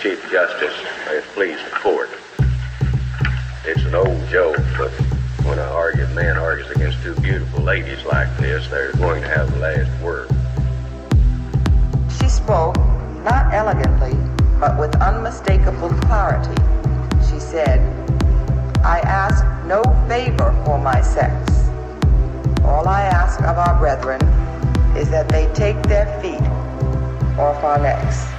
Chief Justice, may it please the court. It's an old joke, but when an argued man argues against two beautiful ladies like this, they're going to have the last word. She spoke, not elegantly, but with unmistakable clarity. She said, I ask no favor for my sex. All I ask of our brethren is that they take their feet off our necks.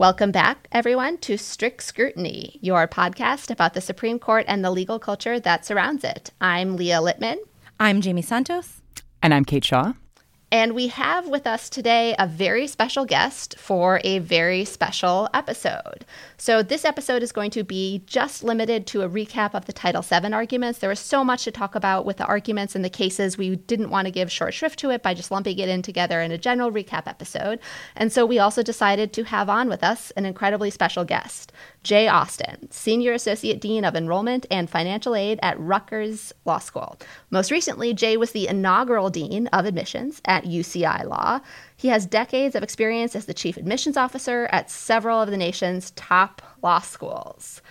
Welcome back, everyone, to Strict Scrutiny, your podcast about the Supreme Court and the legal culture that surrounds it. I'm Leah Litman. I'm Jamie Santos. And I'm Kate Shaw. And we have with us today a very special guest for a very special episode. So, this episode is going to be just limited to a recap of the Title VII arguments. There was so much to talk about with the arguments and the cases. We didn't want to give short shrift to it by just lumping it in together in a general recap episode. And so, we also decided to have on with us an incredibly special guest, Jay Austin, Senior Associate Dean of Enrollment and Financial Aid at Rutgers Law School. Most recently, Jay was the inaugural Dean of Admissions at UCI Law. He has decades of experience as the Chief Admissions Officer at several of the nation's top law schools.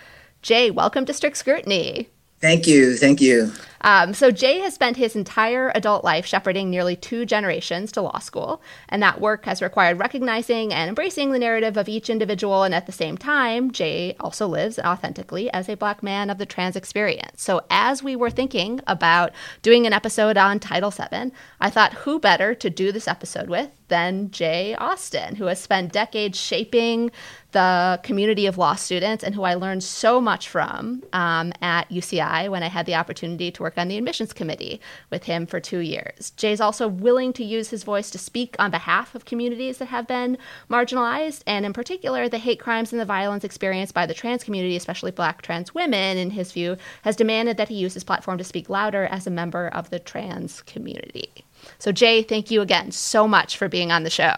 Jay, welcome to Strict Scrutiny. Thank you. Thank you. Um, so, Jay has spent his entire adult life shepherding nearly two generations to law school, and that work has required recognizing and embracing the narrative of each individual. And at the same time, Jay also lives authentically as a Black man of the trans experience. So, as we were thinking about doing an episode on Title VII, I thought who better to do this episode with than Jay Austin, who has spent decades shaping the community of law students and who I learned so much from um, at UCI when I had the opportunity to work on the admissions committee with him for two years. Jay's also willing to use his voice to speak on behalf of communities that have been marginalized, and in particular, the hate crimes and the violence experienced by the trans community, especially black trans women, in his view, has demanded that he use his platform to speak louder as a member of the trans community. So, Jay, thank you again so much for being on the show.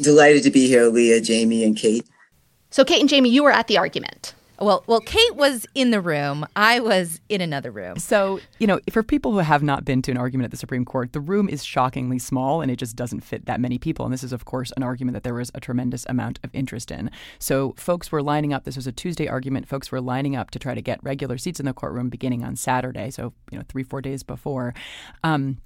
Delighted to be here, Leah, Jamie, and Kate. So, Kate and Jamie, you were at the argument. Well, well, Kate was in the room. I was in another room. So, you know, for people who have not been to an argument at the Supreme Court, the room is shockingly small and it just doesn't fit that many people. And this is, of course, an argument that there was a tremendous amount of interest in. So, folks were lining up. This was a Tuesday argument. Folks were lining up to try to get regular seats in the courtroom beginning on Saturday. So, you know, three, four days before. Um,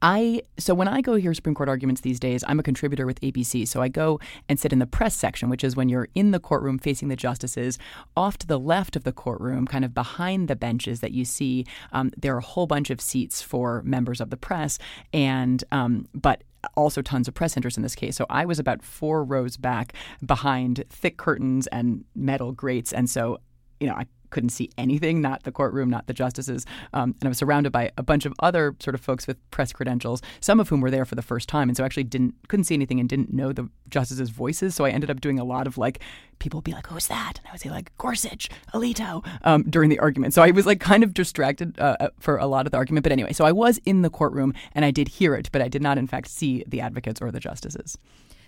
I so when I go hear Supreme Court arguments these days, I'm a contributor with ABC. So I go and sit in the press section, which is when you're in the courtroom facing the justices. Off to the left of the courtroom, kind of behind the benches that you see, um, there are a whole bunch of seats for members of the press, and um, but also tons of press interest in this case. So I was about four rows back behind thick curtains and metal grates, and so you know I couldn't see anything, not the courtroom, not the justices. Um, and I was surrounded by a bunch of other sort of folks with press credentials, some of whom were there for the first time. And so I actually didn't couldn't see anything and didn't know the justices' voices. So I ended up doing a lot of like people would be like, "Who's that?" And I would say like Gorsuch, Alito um, during the argument. So I was like kind of distracted uh, uh, for a lot of the argument. But anyway, so I was in the courtroom and I did hear it, but I did not in fact see the advocates or the justices.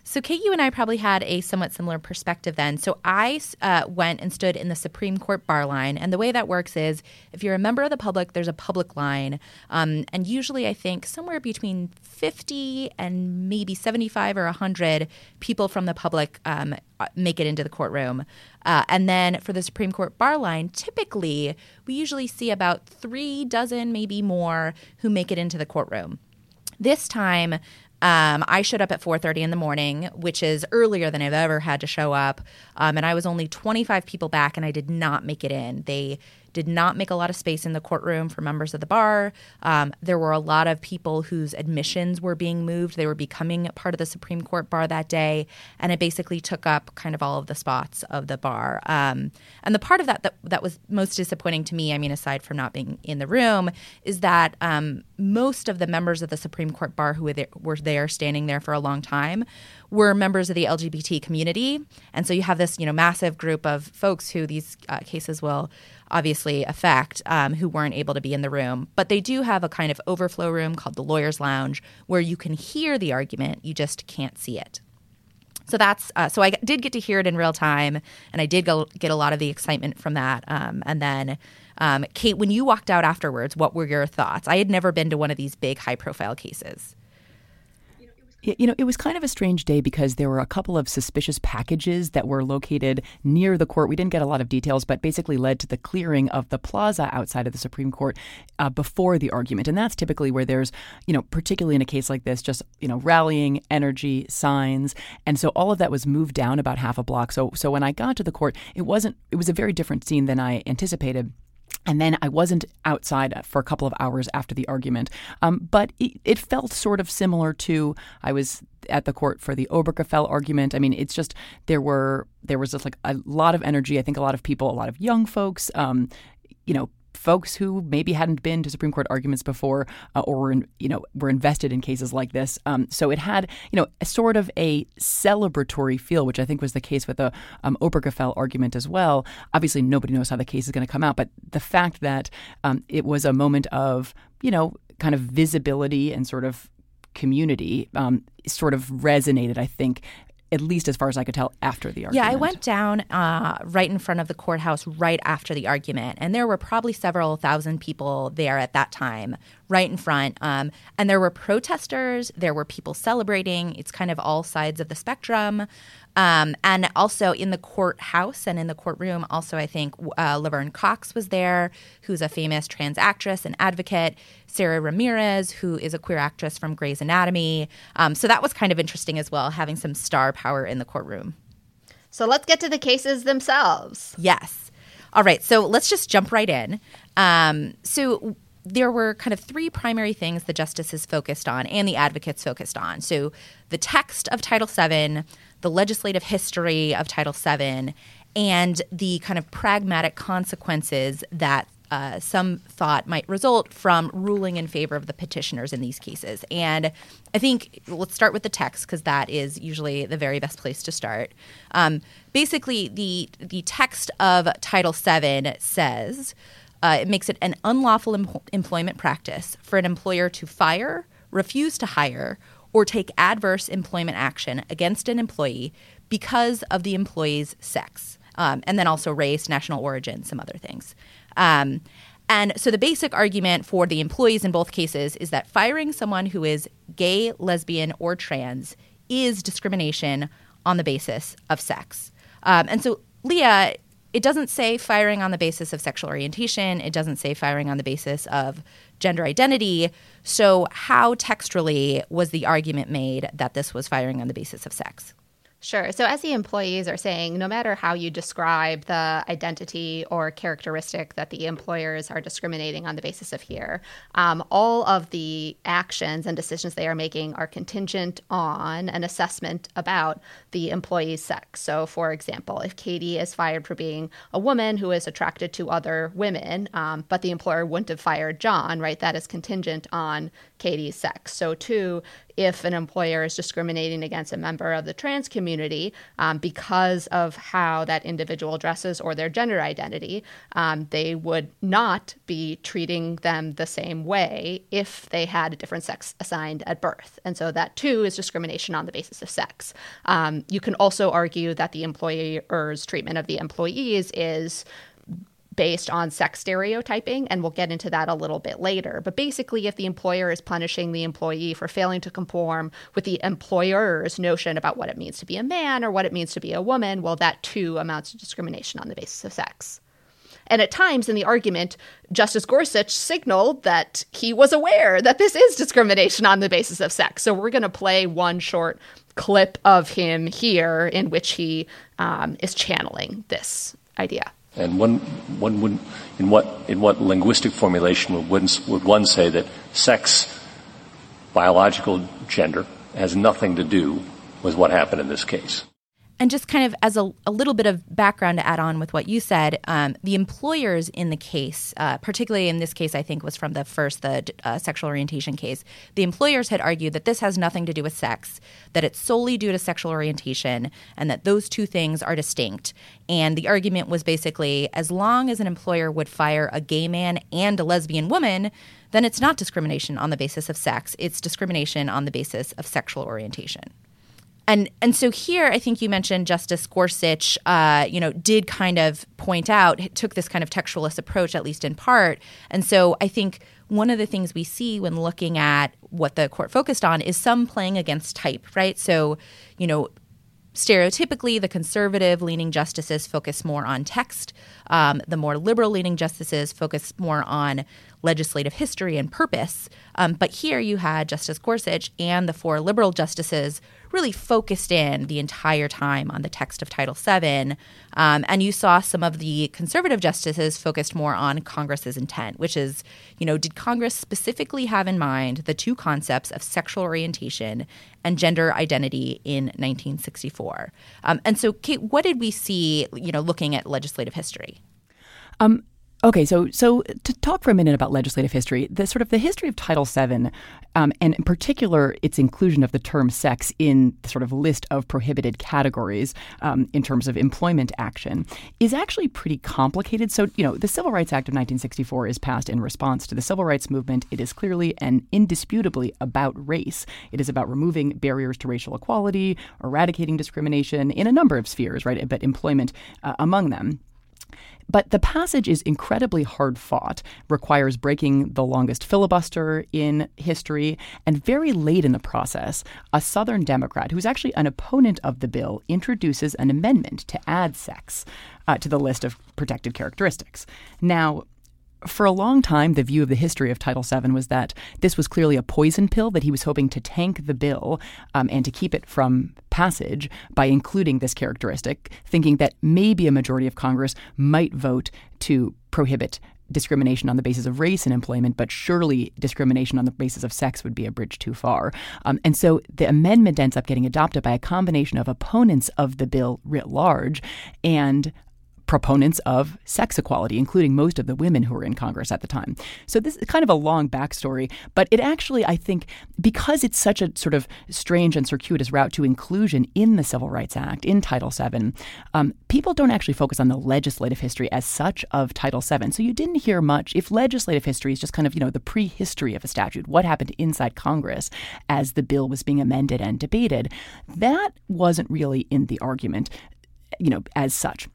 So, Kate, you and I probably had a somewhat similar perspective then. So, I uh, went and stood in the Supreme Court bar line. And the way that works is if you're a member of the public, there's a public line. Um, and usually, I think somewhere between 50 and maybe 75 or 100 people from the public um, uh, make it into the courtroom. Uh, and then for the Supreme Court bar line, typically, we usually see about three dozen, maybe more, who make it into the courtroom. This time, um, I showed up at 4:30 in the morning, which is earlier than I've ever had to show up, um, and I was only 25 people back, and I did not make it in. They did not make a lot of space in the courtroom for members of the bar. Um, there were a lot of people whose admissions were being moved. They were becoming part of the Supreme Court bar that day, and it basically took up kind of all of the spots of the bar. Um, and the part of that, that that was most disappointing to me, I mean, aside from not being in the room, is that um, most of the members of the Supreme Court bar who were there, were there standing there for a long time were members of the LGBT community. And so you have this, you know, massive group of folks who these uh, cases will obviously affect um, who weren't able to be in the room. But they do have a kind of overflow room called the Lawyer's Lounge where you can hear the argument, you just can't see it. So that's uh, so I did get to hear it in real time, and I did go, get a lot of the excitement from that. Um, and then, um, Kate, when you walked out afterwards, what were your thoughts? I had never been to one of these big, high-profile cases. You know, it was kind of a strange day because there were a couple of suspicious packages that were located near the court. We didn't get a lot of details, but basically led to the clearing of the plaza outside of the Supreme Court uh, before the argument. And that's typically where there's, you know, particularly in a case like this, just, you know, rallying, energy, signs. And so all of that was moved down about half a block. So, so when I got to the court, it wasn't, it was a very different scene than I anticipated. And then I wasn't outside for a couple of hours after the argument. Um, but it, it, felt sort of similar to I was at the court for the Obergefell argument. I mean, it's just there were there was just like a lot of energy. I think a lot of people, a lot of young folks, um, you know, folks who maybe hadn't been to Supreme Court arguments before uh, or were, in, you know, were invested in cases like this. Um, so it had, you know, a sort of a celebratory feel, which I think was the case with the um, Obergefell argument as well. Obviously, nobody knows how the case is going to come out, but the fact that um, it was a moment of, you know, kind of visibility and sort of community um, sort of resonated, I think, at least as far as I could tell, after the argument. Yeah, I went down uh, right in front of the courthouse right after the argument, and there were probably several thousand people there at that time, right in front. Um, and there were protesters, there were people celebrating. It's kind of all sides of the spectrum. Um, and also in the courthouse and in the courtroom, also, I think uh, Laverne Cox was there, who's a famous trans actress and advocate. Sara Ramirez, who is a queer actress from Grey's Anatomy. Um, so that was kind of interesting as well, having some star power in the courtroom. So let's get to the cases themselves. Yes. All right. So let's just jump right in. Um, so there were kind of three primary things the justices focused on and the advocates focused on. So the text of Title VII, the legislative history of Title VII, and the kind of pragmatic consequences that uh, some thought might result from ruling in favor of the petitioners in these cases. And I think let's start with the text because that is usually the very best place to start. Um, basically, the the text of Title VII says uh, it makes it an unlawful em- employment practice for an employer to fire, refuse to hire, or take adverse employment action against an employee because of the employee's sex, um, and then also race, national origin, some other things. Um, and so the basic argument for the employees in both cases is that firing someone who is gay, lesbian, or trans is discrimination on the basis of sex. Um, and so, Leah, it doesn't say firing on the basis of sexual orientation. It doesn't say firing on the basis of gender identity. So, how textually was the argument made that this was firing on the basis of sex? Sure. So, as the employees are saying, no matter how you describe the identity or characteristic that the employers are discriminating on the basis of here, um, all of the actions and decisions they are making are contingent on an assessment about the employee's sex. So, for example, if Katie is fired for being a woman who is attracted to other women, um, but the employer wouldn't have fired John, right, that is contingent on Katie's sex. So, too, if an employer is discriminating against a member of the trans community um, because of how that individual dresses or their gender identity, um, they would not be treating them the same way if they had a different sex assigned at birth. And so that too is discrimination on the basis of sex. Um, you can also argue that the employer's treatment of the employees is based on sex stereotyping, and we'll get into that a little bit later. But basically, if the employer is punishing the employee for failing to conform with the employer's notion about what it means to be a man or what it means to be a woman, well, that too amounts to discrimination on the basis of sex. And at times in the argument, Justice Gorsuch signaled that he was aware that this is discrimination on the basis of sex. So we're going to play one short clip of him here in which he um, is channeling this idea. And one, one would, in what, in what linguistic formulation would one, would one say that sex, biological gender, has nothing to do with what happened in this case? And just kind of as a, a, little bit of background to add on with what you said, um, the employers in the case, uh, particularly in this case, I think was from the first, the uh, sexual orientation case, the employers had argued that this has nothing to do with sex, that it's solely due to sexual orientation, and that those two things are distinct. And the argument was basically as long as an employer would fire a gay man and a lesbian woman, then it's not discrimination on the basis of sex, it's discrimination on the basis of sexual orientation and and so here I think you mentioned Justice Gorsuch, uh, you know, did kind of point out took this kind of textualist approach at least in part, and so I think one of the things we see when looking at what the court focused on is some playing against type, right? So, you know, stereotypically, the conservative leaning justices focus more on text. Um, the more liberal leaning justices focus more on legislative history and purpose. Um, but here you had Justice Gorsuch and the four liberal justices really focused in the entire time on the text of Title VII. Um, and you saw some of the conservative justices focused more on Congress's intent, which is, you know, did Congress specifically have in mind the two concepts of sexual orientation and gender identity in 1964? Um, and so, Kate, what did we see, you know, looking at legislative history? Um, Okay, so so to talk for a minute about legislative history, the sort of the history of Title VII, um, and in particular its inclusion of the term sex in the sort of list of prohibited categories um, in terms of employment action, is actually pretty complicated. So you know, the Civil Rights Act of 1964 is passed in response to the civil rights movement. It is clearly and indisputably about race. It is about removing barriers to racial equality, eradicating discrimination in a number of spheres, right? But employment uh, among them. But the passage is incredibly hard fought, requires breaking the longest filibuster in history, and very late in the process, a Southern Democrat who's actually an opponent of the bill introduces an amendment to add sex uh, to the list of protected characteristics. Now, for a long time, the view of the history of Title VII was that this was clearly a poison pill, that he was hoping to tank the bill um, and to keep it from passage by including this characteristic, thinking that maybe a majority of Congress might vote to prohibit discrimination on the basis of race in employment, but surely discrimination on the basis of sex would be a bridge too far. Um, and so the amendment ends up getting adopted by a combination of opponents of the bill writ large and proponents of sex equality, including most of the women who were in Congress at the time. So this is kind of a long backstory, but it actually, I think, because it's such a sort of strange and circuitous route to inclusion in the Civil Rights Act, in Title VII, um, people don't actually focus on the legislative history as such of Title VII. So you didn't hear much. If legislative history is just kind of, you know, the prehistory of a statute, what happened inside Congress as the bill was being amended and debated, that wasn't really in the argument, you know, as such.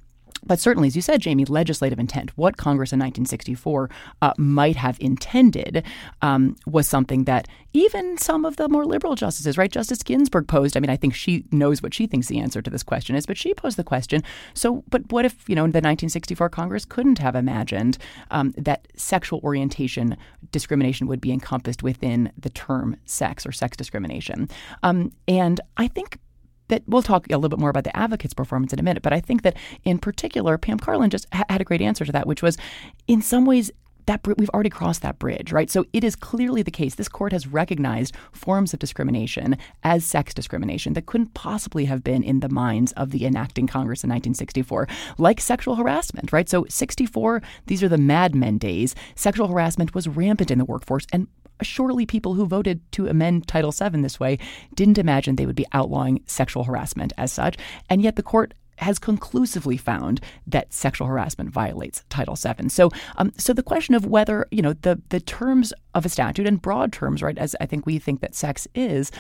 But certainly, as you said, Jamie, legislative intent, what Congress in 1964 uh, might have intended um, was something that even some of the more liberal justices, right? Justice Ginsburg posed. I mean, I think she knows what she thinks the answer to this question is, but she posed the question. So, but what if, you know, the 1964 Congress couldn't have imagined um, that sexual orientation discrimination would be encompassed within the term sex or sex discrimination? Um, and I think that we'll talk a little bit more about the advocate's performance in a minute, but I think that in particular, Pam Karlan just ha- had a great answer to that, which was in some ways, that we've already crossed that bridge, right? So it is clearly the case. This court has recognized forms of discrimination as sex discrimination that couldn't possibly have been in the minds of the enacting Congress in 1964, like sexual harassment, right? So 64, these are the Mad Men days. Sexual harassment was rampant in the workforce, and surely people who voted to amend Title VII this way didn't imagine they would be outlawing sexual harassment as such. And yet the court has conclusively found that sexual harassment violates Title VII. So, um, so the question of whether you know the the terms of a statute and broad terms, right, as I think we think that sex is,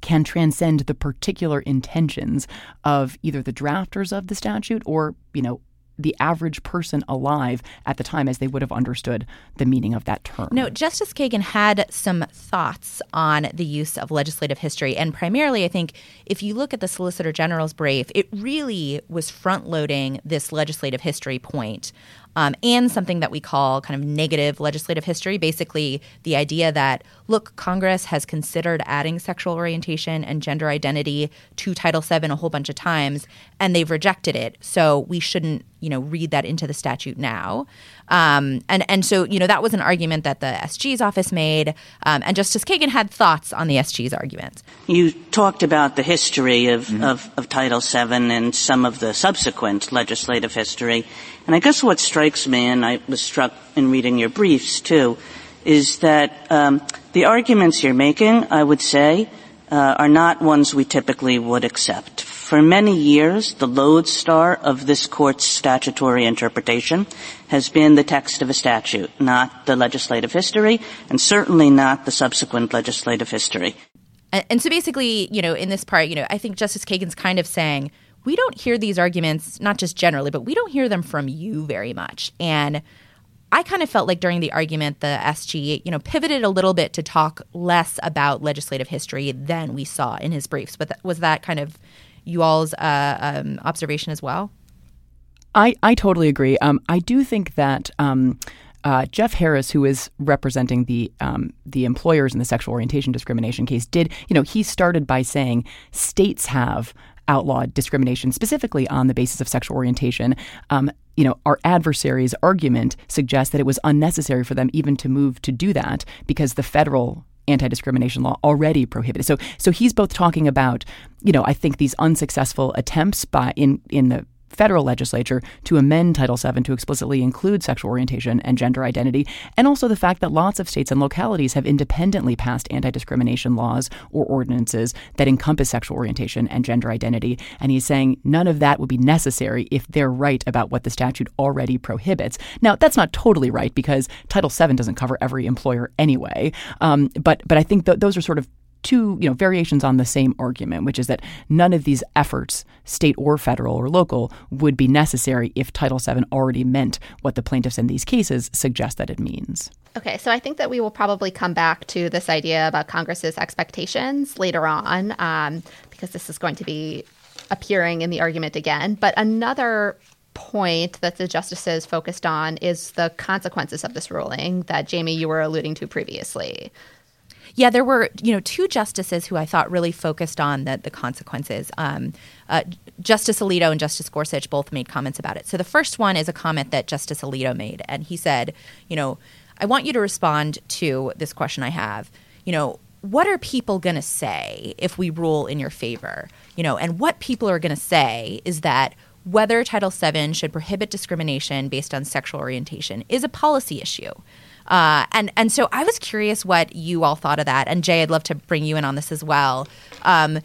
can transcend the particular intentions of either the drafters of the statute or you know the average person alive at the time as they would have understood the meaning of that term. No, Justice Kagan had some thoughts on the use of legislative history. And primarily, I think if you look at the Solicitor General's brief, it really was front loading this legislative history point um, and something that we call kind of negative legislative history. Basically, the idea that, look, Congress has considered adding sexual orientation and gender identity to Title VII a whole bunch of times, and they've rejected it. So we shouldn't, you know, read that into the statute now. Um, and and so you know that was an argument that the SG's office made, um, and Justice Kagan had thoughts on the SG's argument. You talked about the history of, mm-hmm. of, of Title VII and some of the subsequent legislative history, and I guess what strikes me, and I was struck in reading your briefs too, is that um, the arguments you're making, I would say, uh, are not ones we typically would accept. For many years, the lodestar of this court's statutory interpretation has been the text of a statute, not the legislative history, and certainly not the subsequent legislative history. And, and so basically, you know, in this part, you know, I think Justice Kagan's kind of saying, we don't hear these arguments, not just generally, but we don't hear them from you very much. And I kind of felt like during the argument, the SG, you know, pivoted a little bit to talk less about legislative history than we saw in his briefs. But was that kind of you all's uh, um, observation as well? I, I totally agree. Um, I do think that um, uh, Jeff Harris, who is representing the um, the employers in the sexual orientation discrimination case, did you know he started by saying states have outlawed discrimination specifically on the basis of sexual orientation. Um, you know, our adversary's argument suggests that it was unnecessary for them even to move to do that because the federal anti-discrimination law already prohibited. So so he's both talking about, you know, I think these unsuccessful attempts by in in the federal legislature to amend Title VII to explicitly include sexual orientation and gender identity, and also the fact that lots of states and localities have independently passed anti discrimination laws or ordinances that encompass sexual orientation and gender identity. And he's saying none of that would be necessary if they're right about what the statute already prohibits. Now, that's not totally right because Title VII doesn't cover every employer anyway. Um, but, but I think th- those are sort of two you know variations on the same argument, which is that none of these efforts, state or federal or local, would be necessary if Title VII already meant what the plaintiffs in these cases suggest that it means. Okay, so I think that we will probably come back to this idea about Congress's expectations later on, um, because this is going to be appearing in the argument again. But another point that the justices focused on is the consequences of this ruling that Jamie you were alluding to previously. Yeah, there were you know two justices who I thought really focused on the the consequences. Um, uh, Justice Alito and Justice Gorsuch both made comments about it. So the first one is a comment that Justice Alito made, and he said, you know, I want you to respond to this question I have. You know, what are people going to say if we rule in your favor? You know, and what people are going to say is that whether Title VII should prohibit discrimination based on sexual orientation is a policy issue. Uh, and and so I was curious what you all thought of that. And Jay, I'd love to bring you in on this as well. Um,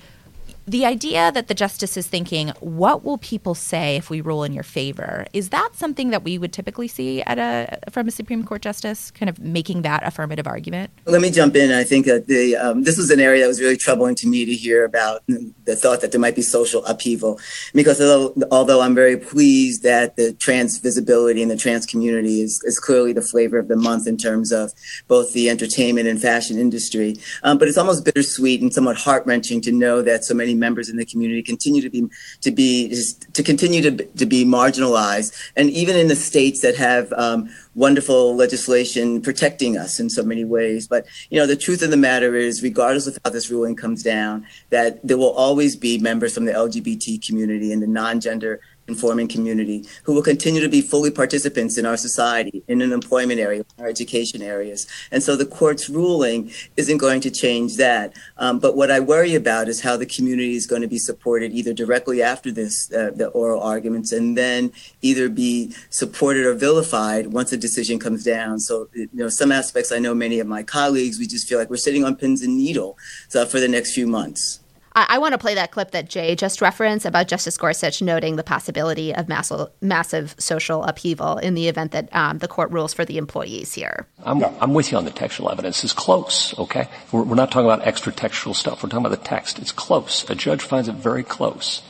the idea that the justice is thinking, what will people say if we rule in your favor? Is that something that we would typically see at a from a Supreme Court justice, kind of making that affirmative argument? Let me jump in. I think that the um, this was an area that was really troubling to me to hear about the thought that there might be social upheaval, because although, although I'm very pleased that the trans visibility in the trans community is is clearly the flavor of the month in terms of both the entertainment and fashion industry, um, but it's almost bittersweet and somewhat heart wrenching to know that so many members in the community continue to be to be to continue to, to be marginalized, and even in the states that have um, wonderful legislation protecting us in so many ways. But you know, the truth of the matter is, regardless of how this ruling comes down, that there will always be members from the LGBT community and the non-gender informing community who will continue to be fully participants in our society, in an employment area, our education areas. And so the court's ruling isn't going to change that. Um, but what I worry about is how the community is going to be supported either directly after this, uh, the oral arguments, and then either be supported or vilified once a decision comes down. So, you know, some aspects I know many of my colleagues, we just feel like we're sitting on pins and needles uh, for the next few months. I, I want to play that clip that Jay just referenced about Justice Gorsuch noting the possibility of massive, massive social upheaval in the event that um, the court rules for the employees here. I'm, I'm with you on the textual evidence. It's close, okay? We're, we're not talking about extra textual stuff. We're talking about the text. It's close. A judge finds it very close.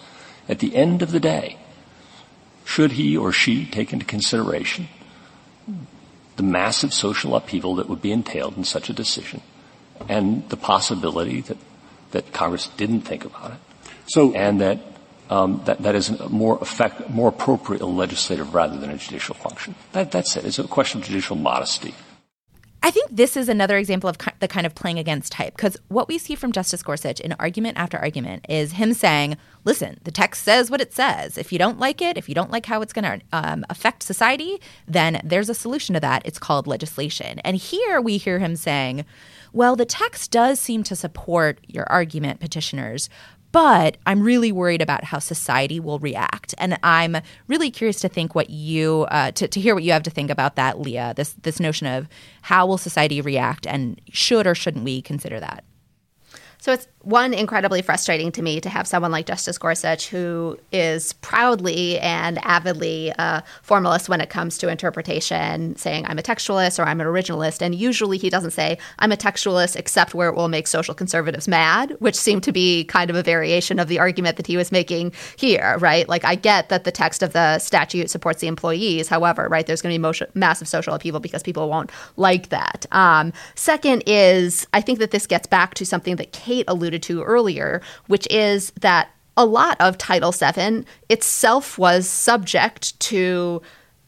At the end of the day, should he or she take into consideration the massive social upheaval that would be entailed in such a decision and the possibility that that Congress didn't think about it. So, and that um, that, that is more effect, more appropriate legislative rather than a judicial function. That, that's it. It's a question of judicial modesty. I think this is another example of the kind of playing against type because what we see from Justice Gorsuch in argument after argument is him saying, listen, the text says what it says. If you don't like it, if you don't like how it's going to um, affect society, then there's a solution to that. It's called legislation. And here we hear him saying, well, the text does seem to support your argument, petitioners, but I'm really worried about how society will react, and I'm really curious to think what you uh, to, to hear what you have to think about that, Leah. This this notion of how will society react, and should or shouldn't we consider that? So it's one incredibly frustrating to me to have someone like Justice Gorsuch, who is proudly and avidly a formalist when it comes to interpretation, saying, I'm a textualist or I'm an originalist. And usually he doesn't say, I'm a textualist, except where it will make social conservatives mad, which seemed to be kind of a variation of the argument that he was making here, right? Like, I get that the text of the statute supports the employees. However, right, there's going to be motion, massive social upheaval because people won't like that. Um, second is, I think that this gets back to something that Kate alluded alluded to earlier, which is that a lot of Title VII itself was subject to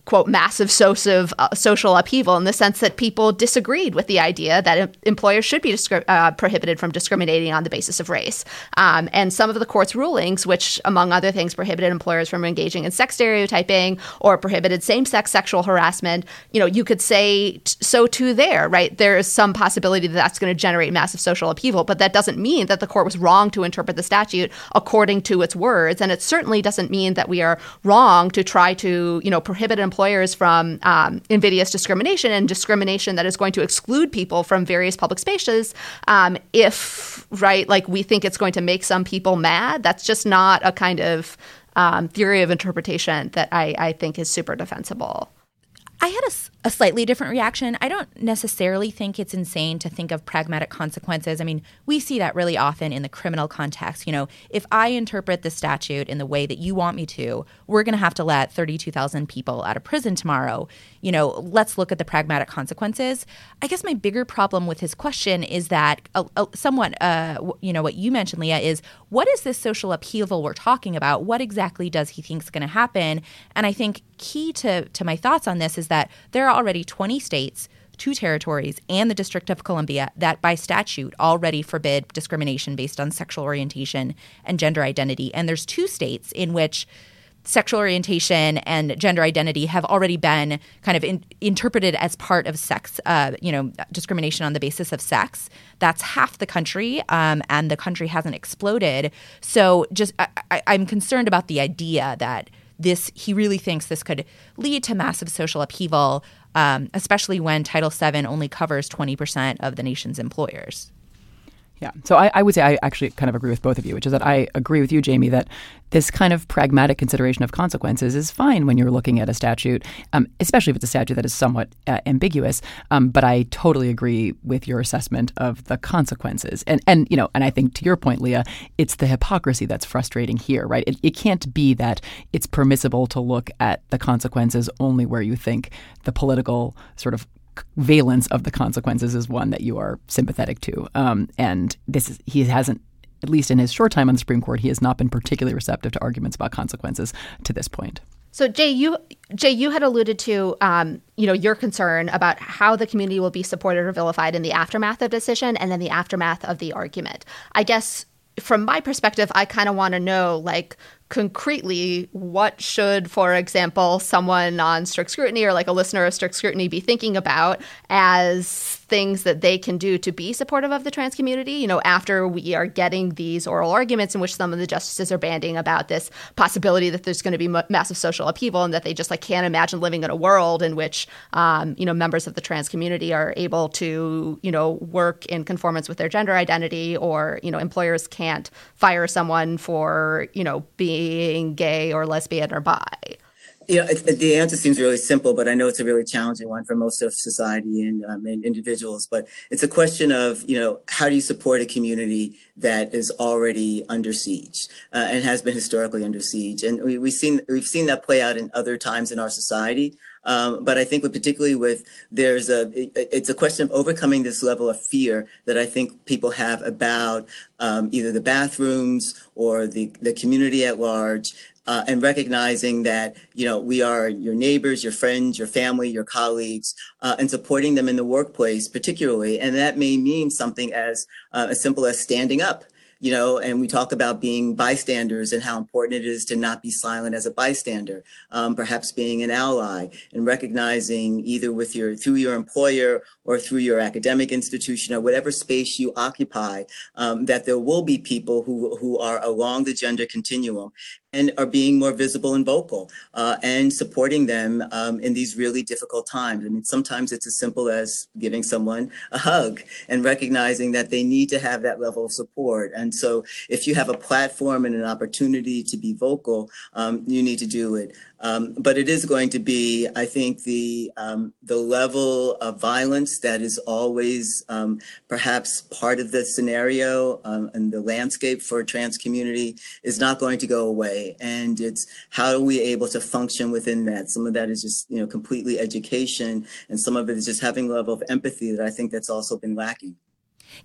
quote massive social, uh, social upheaval in the sense that people disagreed with the idea that employers should be discri- uh, prohibited from discriminating on the basis of race. Um, and some of the court's rulings, which among other things prohibited employers from engaging in sex stereotyping or prohibited same-sex sexual harassment, you know, you could say t- so too there, right? There is some possibility that that's going to generate massive social upheaval, but that doesn't mean that the court was wrong to interpret the statute according to its words, and it certainly doesn't mean that we are wrong to try to, you know, prohibit employers employers from um, invidious discrimination and discrimination that is going to exclude people from various public spaces um, if right like we think it's going to make some people mad that's just not a kind of um, theory of interpretation that I, I think is super defensible I had a, a, slightly different reaction. I don't necessarily think it's insane to think of pragmatic consequences. I mean, we see that really often in the criminal context. You know, if I interpret the statute in the way that you want me to, we're going to have to let 32,000 people out of prison tomorrow. You know, let's look at the pragmatic consequences. I guess my bigger problem with his question is that uh, uh, somewhat, uh, you know, what you mentioned, Leah, is what is this social upheaval we're talking about? What exactly does he think is going to happen? And I think key to, to my thoughts on this is that there are already 20 states, two territories, and the District of Columbia that by statute already forbid discrimination based on sexual orientation and gender identity. And there's two states in which sexual orientation and gender identity have already been kind of in, interpreted as part of sex, uh, you know, discrimination on the basis of sex. That's half the country, um, and the country hasn't exploded. So, just I, I'm concerned about the idea that this he really thinks this could lead to massive social upheaval, um, especially when Title VII only covers 20% of the nation's employers. Yeah. So I, I, would say I actually kind of agree with both of you, which is that I agree with you, Jamie, that this kind of pragmatic consideration of consequences is fine when you're looking at a statute, um, especially if it's a statute that is somewhat uh, ambiguous. Um, but I totally agree with your assessment of the consequences. And, and, you know, and I think to your point, Leah, it's the hypocrisy that's frustrating here, right? It, it can't be that it's permissible to look at the consequences only where you think the political sort of valence of the consequences is one that you are sympathetic to. Um, and this is, he hasn't, at least in his short time on the Supreme Court, he has not been particularly receptive to arguments about consequences to this point. So Jay, you Jay, you had alluded to um, you know your concern about how the community will be supported or vilified in the aftermath of decision and then the aftermath of the argument. I guess from my perspective, I kind of want to know like concretely what should for example someone on strict scrutiny or like a listener of strict scrutiny be thinking about as things that they can do to be supportive of the trans community you know after we are getting these oral arguments in which some of the justices are banding about this possibility that there's going to be massive social upheaval and that they just like can't imagine living in a world in which um, you know members of the trans community are able to you know work in conformance with their gender identity or you know employers can't fire someone for you know being gay or lesbian or bi. You know, the answer seems really simple, but I know it's a really challenging one for most of society and, um, and, individuals. But it's a question of, you know, how do you support a community that is already under siege uh, and has been historically under siege? And we, we've seen we've seen that play out in other times in our society. Um, but I think with, particularly with there's a it, it's a question of overcoming this level of fear that I think people have about um, either the bathrooms or the the community at large uh, and recognizing that you know we are your neighbors, your friends, your family, your colleagues, uh, and supporting them in the workplace, particularly. And that may mean something as uh, as simple as standing up you know, and we talk about being bystanders and how important it is to not be silent as a bystander, um, perhaps being an ally and recognizing either with your through your employer or through your academic institution or whatever space you occupy, um, that there will be people who who are along the gender continuum and are being more visible and vocal uh, and supporting them um, in these really difficult times. I mean, sometimes it's as simple as giving someone a hug and recognizing that they need to have that level of support. And so, if you have a platform and an opportunity to be vocal, um, you need to do it. Um, but it is going to be, I think, the um, the level of violence that is always um, perhaps part of the scenario um, and the landscape for a trans community is not going to go away. And it's how are we able to function within that? Some of that is just you know completely education, and some of it is just having a level of empathy that I think that's also been lacking.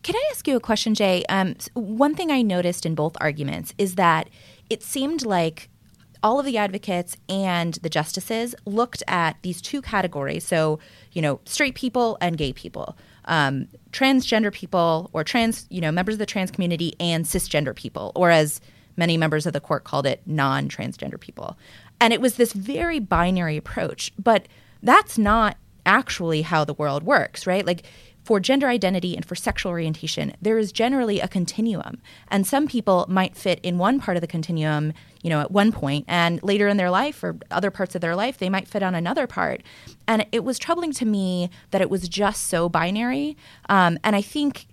Can I ask you a question, Jay? Um, one thing I noticed in both arguments is that it seemed like all of the advocates and the justices looked at these two categories. So, you know, straight people and gay people, um, transgender people or trans, you know, members of the trans community and cisgender people, or as many members of the court called it, non transgender people. And it was this very binary approach. But that's not actually how the world works, right? Like for gender identity and for sexual orientation, there is generally a continuum. And some people might fit in one part of the continuum, you know, at one point, and later in their life or other parts of their life, they might fit on another part. And it was troubling to me that it was just so binary. Um, and I think,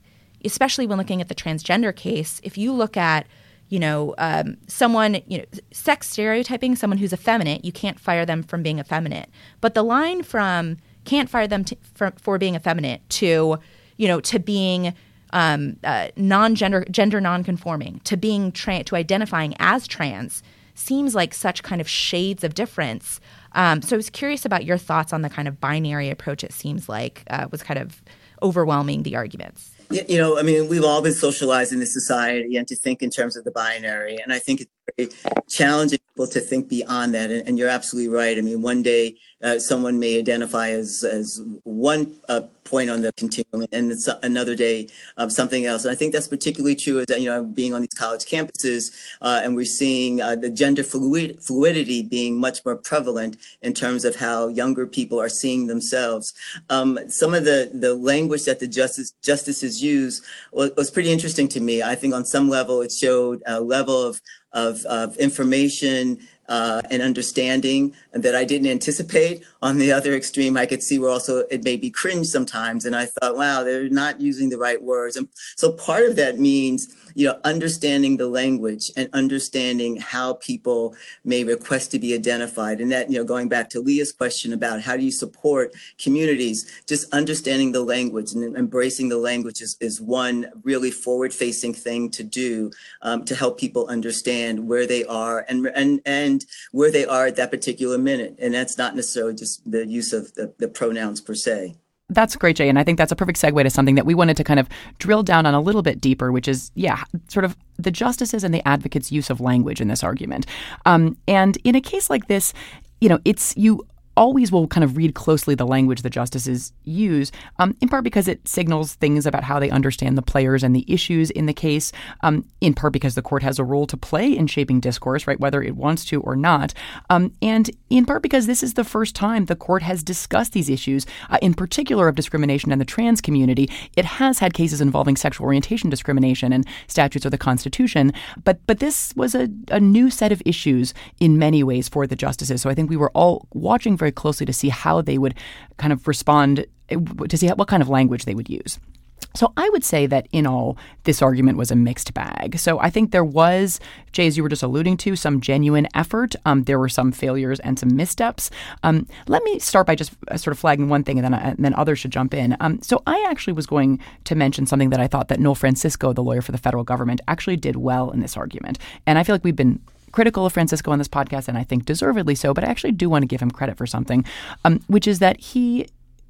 especially when looking at the transgender case, if you look at you know, um, someone, you know, sex stereotyping someone who's effeminate, you can't fire them from being effeminate. But the line from can't fire them to, for, for being effeminate to, you know, to being um, uh, non-gender, gender non-conforming, to being to identifying as trans, seems like such kind of shades of difference. Um, so I was curious about your thoughts on the kind of binary approach. It seems like uh, was kind of overwhelming the arguments. You know, I mean, we've all been socialized in this society and to think in terms of the binary, and I think challenging people to think beyond that. And, and you're absolutely right. I mean, one day uh, someone may identify as as one uh, point on the continuum, and it's another day of something else. And I think that's particularly true as you know, being on these college campuses, uh, and we're seeing uh, the gender fluid, fluidity being much more prevalent in terms of how younger people are seeing themselves. Um, some of the the language that the justice justices use was, was pretty interesting to me. I think on some level it showed a level of of, of information uh, and understanding that I didn't anticipate. On the other extreme, I could see where also it may be cringe sometimes. And I thought, wow, they're not using the right words. And so part of that means you know, understanding the language and understanding how people may request to be identified. And that, you know, going back to Leah's question about how do you support communities, just understanding the language and embracing the language is, is one really forward facing thing to do um, to help people understand where they are and, and, and where they are at that particular minute. And that's not necessarily just the use of the, the pronouns per se. That's great, Jay. And I think that's a perfect segue to something that we wanted to kind of drill down on a little bit deeper, which is, yeah, sort of the justices and the advocates' use of language in this argument. Um, and in a case like this, you know, it's you always will kind of read closely the language the justices use, um, in part because it signals things about how they understand the players and the issues in the case, um, in part because the court has a role to play in shaping discourse, right, whether it wants to or not, um, and in part because this is the first time the court has discussed these issues, uh, in particular of discrimination in the trans community. It has had cases involving sexual orientation discrimination and statutes of the Constitution, but but this was a, a new set of issues in many ways for the justices. So I think we were all watching very closely to see how they would kind of respond, to see what kind of language they would use. so I would say that in all, this argument was a mixed bag. So I think there was, Jay, as you were just alluding to, some genuine effort. Um, there were some failures and some missteps. Um, let me start by just uh, sort of flagging one thing, and then and then others should jump in. Um, so I actually was going to mention something that I thought that Noel Francisco, the lawyer for the federal government, actually did well in this argument, and I feel like we've been critical of Francisco on this podcast, and I think deservedly so, but I actually do want to give him credit for something, um, which is that he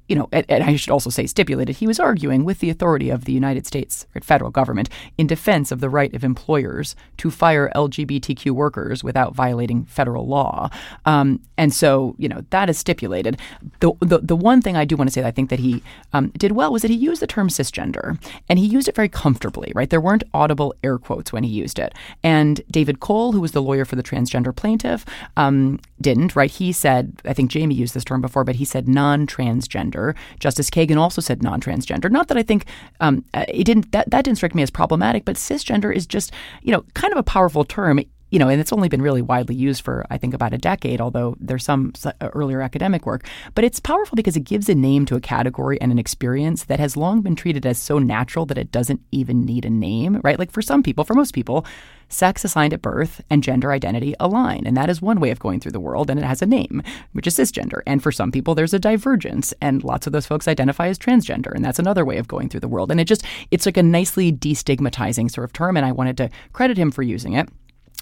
you know, and, I should also say stipulated, he was arguing with the authority of the United States federal government in defense of the right of employers to fire LGBTQ workers without violating federal law. Um, and so, you know, that is stipulated. The, the, the one thing I do want to say that I think that he um, did well was that he used the term cisgender, and he used it very comfortably, right? There weren't audible air quotes when he used it. And David Cole, who was the lawyer for the transgender plaintiff, um, didn't, right? He said, I think Jamie used this term before, but he said non transgender Justice Kagan also said non-transgender. Not that I think um, it didn't that that didn't strike me as problematic, but cisgender is just you know kind of a powerful term you know, and it's only been really widely used for, I think, about a decade, although there's some uh, earlier academic work. But it's powerful because it gives a name to a category and an experience that has long been treated as so natural that it doesn't even need a name, right? Like for some people, for most people, sex assigned at birth and gender identity align. And that is one way of going through the world, and it has a name, which is cisgender. And for some people, there's a divergence, and lots of those folks identify as transgender, and that's another way of going through the world. And it just, it's like a nicely destigmatizing sort of term, and I wanted to credit him for using it.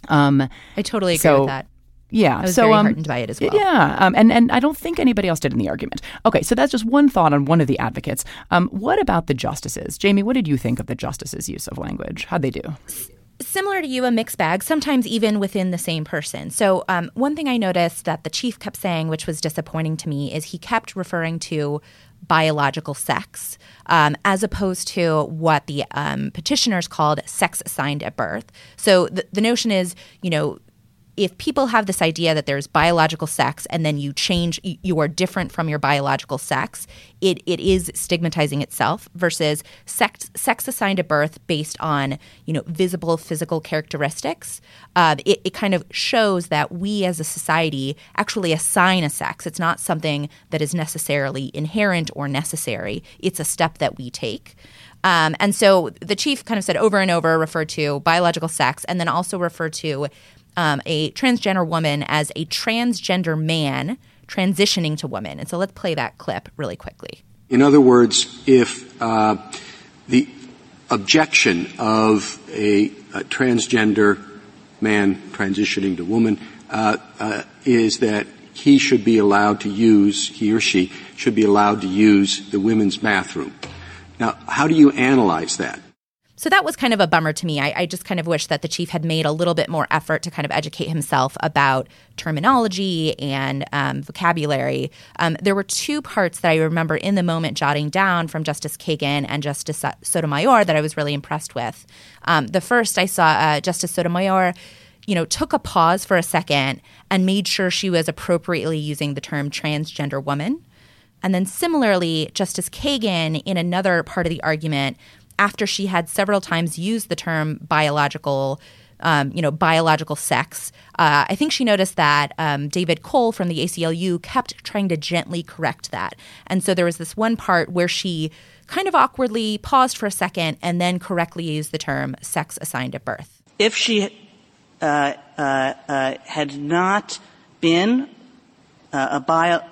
Um, I totally agree so, with that. Yeah, I was so very um, heartened by it as well. Yeah, um, and and I don't think anybody else did in the argument. Okay, so that's just one thought on one of the advocates. Um, what about the justices, Jamie? What did you think of the justices' use of language? How'd they do? Similar to you, a mixed bag. Sometimes even within the same person. So um, one thing I noticed that the chief kept saying, which was disappointing to me, is he kept referring to biological sex, um, as opposed to what the um, petitioners called sex assigned at birth. So the, the notion is, you know, if people have this idea that there's biological sex and then you change you are different from your biological sex it, it is stigmatizing itself versus sex sex assigned at birth based on you know visible physical characteristics uh, it, it kind of shows that we as a society actually assign a sex. It's not something that is necessarily inherent or necessary. It's a step that we take. Um, and so the chief kind of said over and over referred to biological sex and then also referred to um, a transgender woman as a transgender man transitioning to woman. And so let's play that clip really quickly. In other words, if uh, the objection of a, a, transgender man transitioning to woman uh, uh, is that he should be allowed to use, he or she should be allowed to use the women's bathroom. Now, how do you analyze that? So that was kind of a bummer to me. I, I, just kind of wish that the chief had made a little bit more effort to kind of educate himself about terminology and um, vocabulary. Um, there were two parts that I remember in the moment jotting down from Justice Kagan and Justice Sotomayor that I was really impressed with. Um, the first, I saw uh, Justice Sotomayor you know, took a pause for a second and made sure she was appropriately using the term transgender woman. And then similarly, Justice Kagan, in another part of the argument, after she had several times used the term biological. Um, you know, biological sex. Uh, I think she noticed that um, David Cole from the ACLU kept trying to gently correct that. And so there was this one part where she kind of awkwardly paused for a second and then correctly used the term sex assigned at birth. If she uh, uh, uh had not been uh, a bio,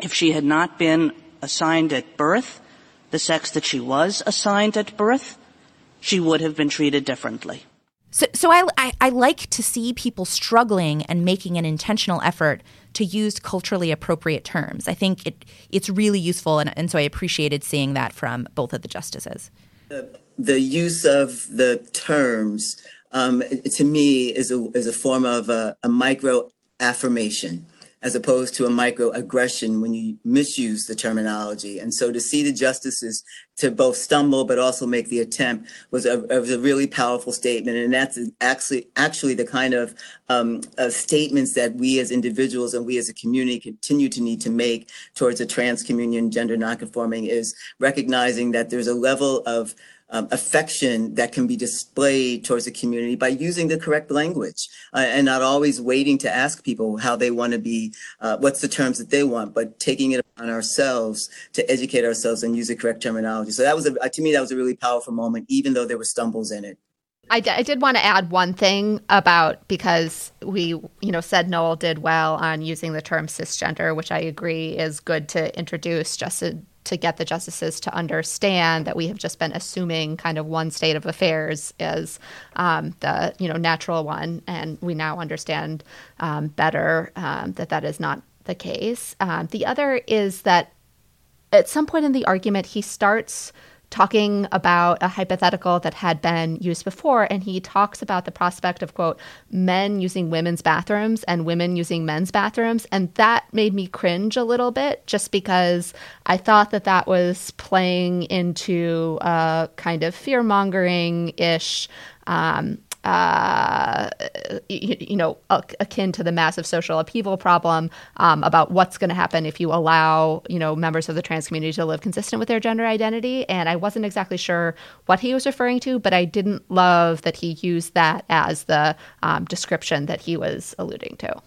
if she had not been assigned at birth, the sex that she was assigned at birth, she would have been treated differently. So, so I, I, I, like to see people struggling and making an intentional effort to use culturally appropriate terms. I think it, it's really useful, and, and so I appreciated seeing that from both of the justices. The, the use of the terms, um, to me, is a, is a form of a, a micro affirmation as opposed to a microaggression when you misuse the terminology. And so to see the justices to both stumble but also make the attempt was a, was a really powerful statement. And that's actually actually the kind of, um, of statements that we as individuals and we as a community continue to need to make towards a trans communion, gender nonconforming, is recognizing that there's a level of um, affection that can be displayed towards the community by using the correct language uh, and not always waiting to ask people how they want to be, uh, what's the terms that they want, but taking it on ourselves to educate ourselves and use the correct terminology. So that was, a, to me, that was a really powerful moment, even though there were stumbles in it. I, d- I did want to add one thing about because we, you know, said Noel did well on using the term cisgender, which I agree is good to introduce just to to get the justices to understand that we have just been assuming kind of one state of affairs as um, the you know natural one, and we now understand um, better um, that that is not the case. Um, the other is that at some point in the argument, he starts talking about a hypothetical that had been used before. And he talks about the prospect of, quote, men using women's bathrooms and women using men's bathrooms. And that made me cringe a little bit just because I thought that that was playing into a kind of fear mongering ish um, uh, you, you, know, akin to the massive social upheaval problem um, about what's going to happen if you allow, you know, members of the trans community to live consistent with their gender identity. And I wasn't exactly sure what he was referring to, but I didn't love that he used that as the um, description that he was alluding to.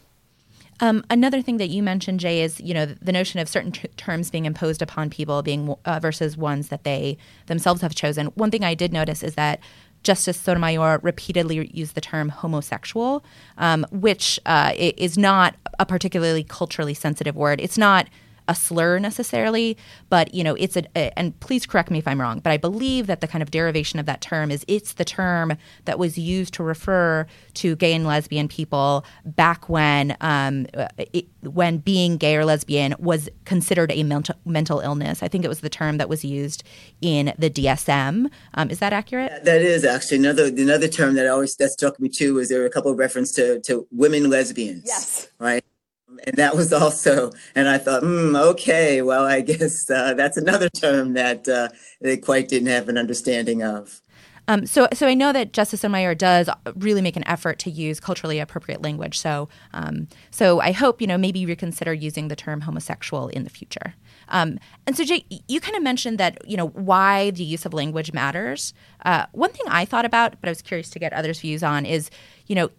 Um, another thing that you mentioned, Jay, is you know the, notion of certain t- terms being imposed upon people being uh, versus ones that they themselves have chosen. One thing I did notice is that Justice Sotomayor repeatedly used the term homosexual, um, which uh, is not a particularly culturally sensitive word. It's not a slur necessarily, but you know, it's a, a, and please correct me if I'm wrong, but I believe that the kind of derivation of that term is it's the term that was used to refer to gay and lesbian people back when um, it, when being gay or lesbian was considered a mental mental illness. I think it was the term that was used in the DSM. Um, is that accurate? That is actually another another term that always that struck me too. Was there were a couple of reference to to women lesbians? Yes. Right and that was also, and I thought, mm, okay, well, I guess uh, that's another term that uh, they quite didn't have an understanding of. Um, so, so I know that Justice Sotomayor does really make an effort to use culturally appropriate language. So, um, so I hope you know maybe you reconsider using the term homosexual in the future. Um, and so, Jay, you kind of mentioned that you know why the use of language matters. Uh, one thing I thought about, but I was curious to get others' views on, is you know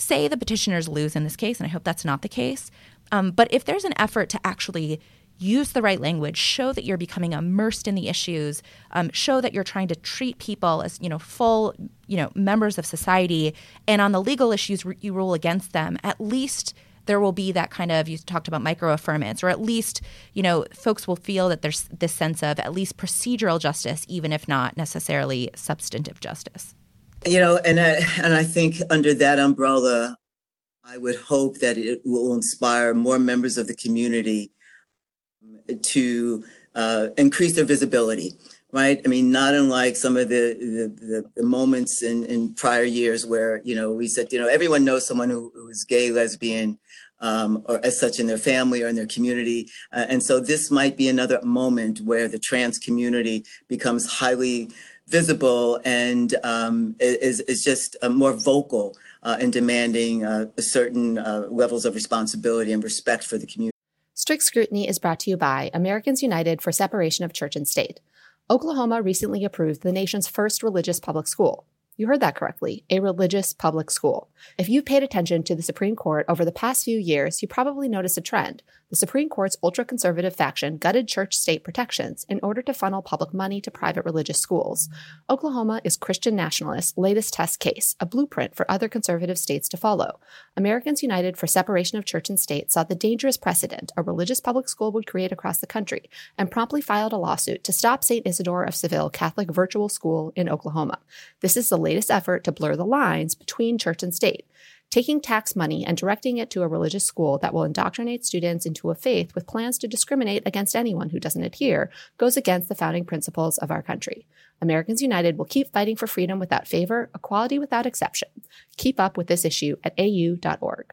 say the petitioners lose in this case, and I hope that's not the case. Um, but if there's an effort to actually use the right language, show that you're becoming immersed in the issues, um, show that you're trying to treat people as you know full you know members of society, and on the legal issues you rule against them, at least there will be that kind of you talked about microaffirmance or at least you know folks will feel that there's this sense of at least procedural justice even if not necessarily substantive justice you know, and I, and I think under that umbrella, I would hope that it will inspire more members of the community to uh, increase their visibility. Right. I mean, not unlike some of the the, the moments in, in prior years where you know we said you know everyone knows someone who, who is gay, lesbian, um, or as such in their family or in their community. Uh, and so this might be another moment where the trans community becomes highly visible and um, is, is just uh, more vocal uh, in demanding uh, certain uh, levels of responsibility and respect for the community. Strict Scrutiny is brought to you by Americans United for Separation of Church and State. Oklahoma recently approved the nation's first religious public school. You heard that correctly, a religious public school. If you've paid attention to the Supreme Court over the past few years, you probably noticed a trend. The Supreme Court's ultra conservative faction gutted church state protections in order to funnel public money to private religious schools. Oklahoma is Christian nationalists' latest test case, a blueprint for other conservative states to follow. Americans United for Separation of Church and State saw the dangerous precedent a religious public school would create across the country and promptly filed a lawsuit to stop St. Isidore of Seville Catholic Virtual School in Oklahoma. This is the latest effort to blur the lines between church and state taking tax money and directing it to a religious school that will indoctrinate students into a faith with plans to discriminate against anyone who doesn't adhere goes against the founding principles of our country. Americans United will keep fighting for freedom without favor, equality without exception. Keep up with this issue at au.org.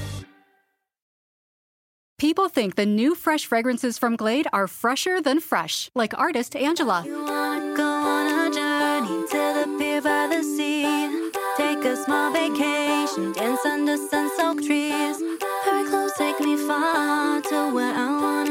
People think the new fresh fragrances from Glade are fresher than fresh, like artist Angela. Take a small vacation, dance under sun-soaked trees. Hurry close, take me far to where I wanna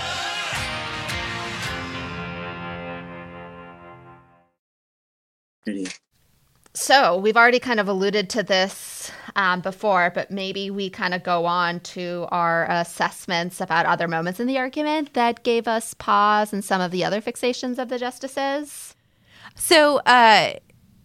So we've already kind of alluded to this um, before, but maybe we kind of go on to our assessments about other moments in the argument that gave us pause and some of the other fixations of the justices. So, uh,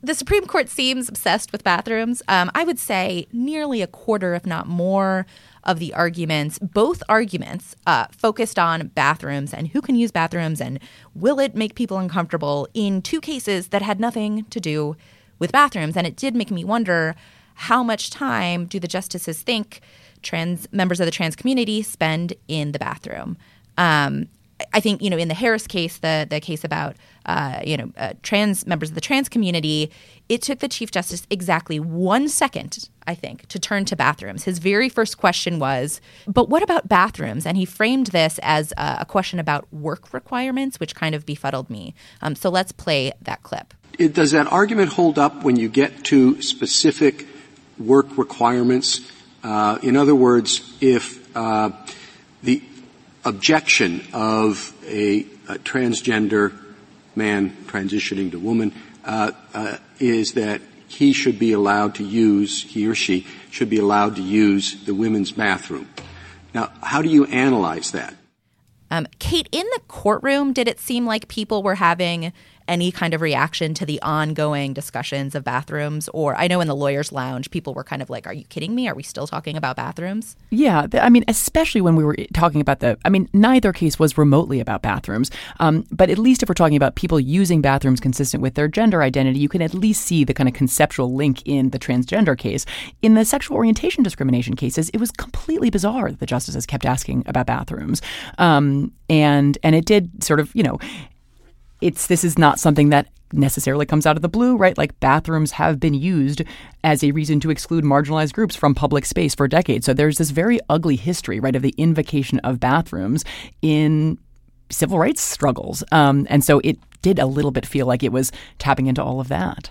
the Supreme Court seems obsessed with bathrooms. Um, I would say nearly a quarter, if not more, of the arguments, both arguments, uh, focused on bathrooms and who can use bathrooms and will it make people uncomfortable in two cases that had nothing to do with bathrooms. And it did make me wonder how much time do the justices think trans members of the trans community spend in the bathroom? Um, I think you know in the Harris case, the the case about uh, you know uh, trans members of the trans community, it took the chief justice exactly one second, I think, to turn to bathrooms. His very first question was, "But what about bathrooms?" And he framed this as a, a question about work requirements, which kind of befuddled me. Um, so let's play that clip. It, does that argument hold up when you get to specific work requirements? Uh, in other words, if uh, the objection of a, a, transgender man transitioning to woman uh, uh, is that he should be allowed to use, he or she should be allowed to use the women's bathroom. Now, how do you analyze that? Um, Kate, in the courtroom, did it seem like people were having any kind of reaction to the ongoing discussions of bathrooms? Or I know in the lawyer's lounge, people were kind of like, are you kidding me? Are we still talking about bathrooms? Yeah. I mean, especially when we were talking about the, I mean, neither case was remotely about bathrooms. Um, but at least if we're talking about people using bathrooms consistent with their gender identity, you can at least see the kind of conceptual link in the transgender case. In the sexual orientation discrimination cases, it was completely bizarre that the justices kept asking about bathrooms. Um, and, and it did sort of, you know, it's this is not something that necessarily comes out of the blue, right? Like bathrooms have been used as a reason to exclude marginalized groups from public space for decades. So there's this very ugly history, right, of the invocation of bathrooms in civil rights struggles. Um, and so it did a little bit feel like it was tapping into all of that.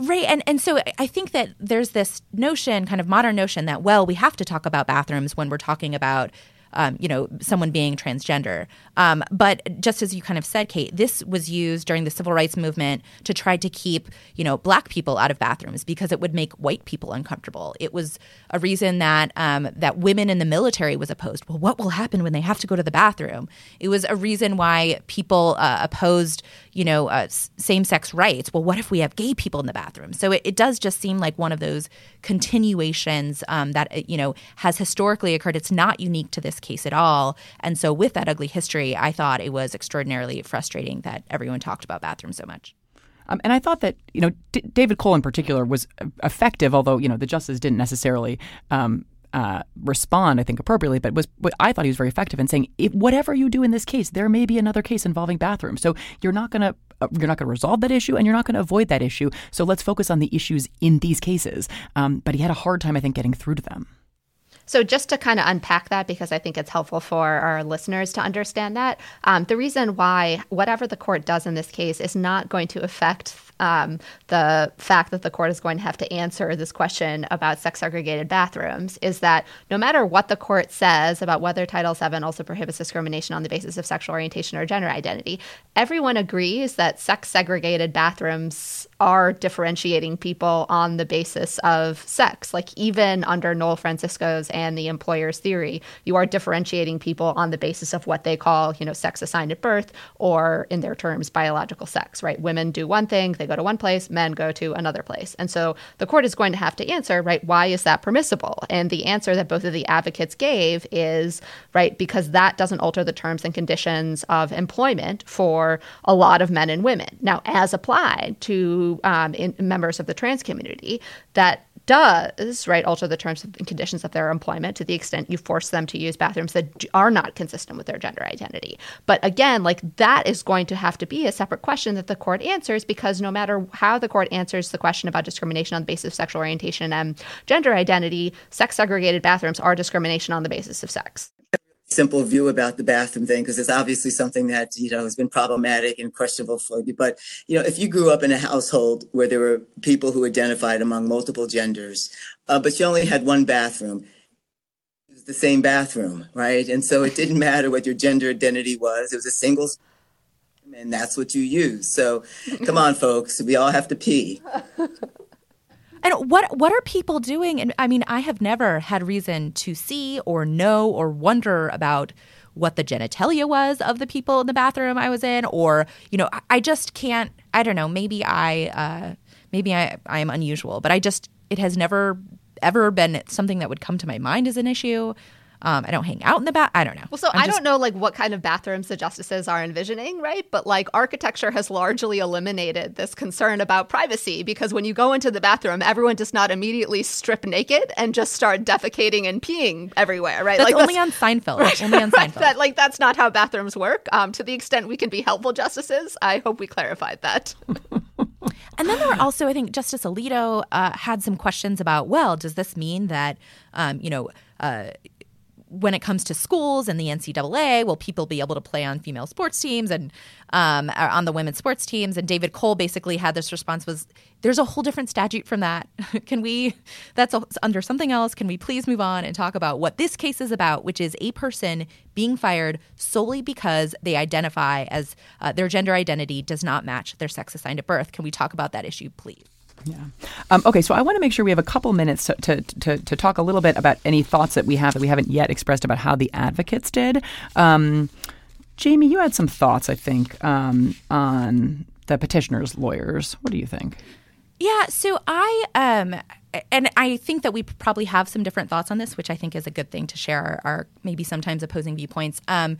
Right. And and so I think that there's this notion, kind of modern notion that, well, we have to talk about bathrooms when we're talking about um, you know, someone being transgender. Um, but just as you kind of said, Kate, this was used during the civil rights movement to try to keep, you know, black people out of bathrooms because it would make white people uncomfortable. It was a reason that um, that women in the military was opposed. Well, what will happen when they have to go to the bathroom? It was a reason why people uh, opposed, you know, uh, same-sex rights. Well, what if we have gay people in the bathroom? So it, it does just seem like one of those continuations um, that you know has historically occurred. It's not unique to this case at all. And so, with that ugly history, I thought it was extraordinarily frustrating that everyone talked about bathrooms so much. Um, and I thought that you know D- David Cole in particular was effective, although you know the justice didn't necessarily um, uh, respond, I think, appropriately. But was I thought he was very effective in saying, whatever you do in this case, there may be another case involving bathrooms. So you're not going to uh, you're not going to resolve that issue, and you're not going to avoid that issue. So let's focus on the issues in these cases. Um, but he had a hard time, I think, getting through to them. So, just to kind of unpack that, because I think it's helpful for our listeners to understand that, um, the reason why whatever the court does in this case is not going to affect um, the fact that the court is going to have to answer this question about sex segregated bathrooms is that no matter what the court says about whether Title VII also prohibits discrimination on the basis of sexual orientation or gender identity, everyone agrees that sex segregated bathrooms are differentiating people on the basis of sex. Like, even under Noel Francisco's and the employer's theory, you are differentiating people on the basis of what they call, you know, sex assigned at birth or, in their terms, biological sex, right? Women do one thing, they go to one place, men go to another place. And so the court is going to have to answer, right, why is that permissible? And the answer that both of the advocates gave is, right, because that doesn't alter the terms and conditions of employment for a lot of men and women. Now, as applied to um, members of the trans community, that does, right, alter the terms and conditions of their employment to the extent you force them to use bathrooms that are not consistent with their gender identity. But again, like that is going to have to be a separate question that the court answers because no matter how the court answers the question about discrimination on the basis of sexual orientation and gender identity, sex segregated bathrooms are discrimination on the basis of sex simple view about the bathroom thing because it's obviously something that you know has been problematic and questionable for you. But you know if you grew up in a household where there were people who identified among multiple genders uh, but you only had one bathroom it was the same bathroom right? And so it didn't matter what your gender identity was it was a single and that's what you use so come on folks we all have to pee And what what are people doing? And I mean, I have never had reason to see or know or wonder about what the genitalia was of the people in the bathroom I was in, or you know, I just can't. I don't know. Maybe I uh, maybe I I am unusual, but I just it has never ever been something that would come to my mind as an issue. Um, I don't hang out in the bath. I don't know. Well, so I'm I do not know like what kind of bathrooms the justices are envisioning, right? But like architecture has largely eliminated this concern about privacy because when you go into the bathroom, everyone does not immediately strip naked and just start defecating and peeing everywhere, right? That's like only that's, on Seinfeld. Right, only on Seinfeld. that, like that's not how bathrooms work. Um, to the extent we can be helpful justices, I hope we clarified that. And then there were also, I think, Justice Alito uh, had some questions about, well, does this mean that, um, you know, uh, when it comes to schools and the NCAA, will people be able to play on female sports teams and um, on the women's sports teams? And David Cole basically had this response was, "There's a whole different statute from that. Can we? That's a, under something else. Can we please move on and talk about what this case is about, which is a person being fired solely because they identify as uh, their gender identity does not match their sex assigned at birth? Can we talk about that issue, please?" Yeah. Um, okay, so I want to make sure we have a couple minutes to, to, to, to, talk a little bit about any thoughts that we have that we haven't yet expressed about how the advocates did. Um, Jamie, you had some thoughts, I think, um, on the petitioner's lawyers. What do you think? Yeah, so I um and I think that we probably have some different thoughts on this, which I think is a good thing to share our, our maybe sometimes opposing viewpoints. Um,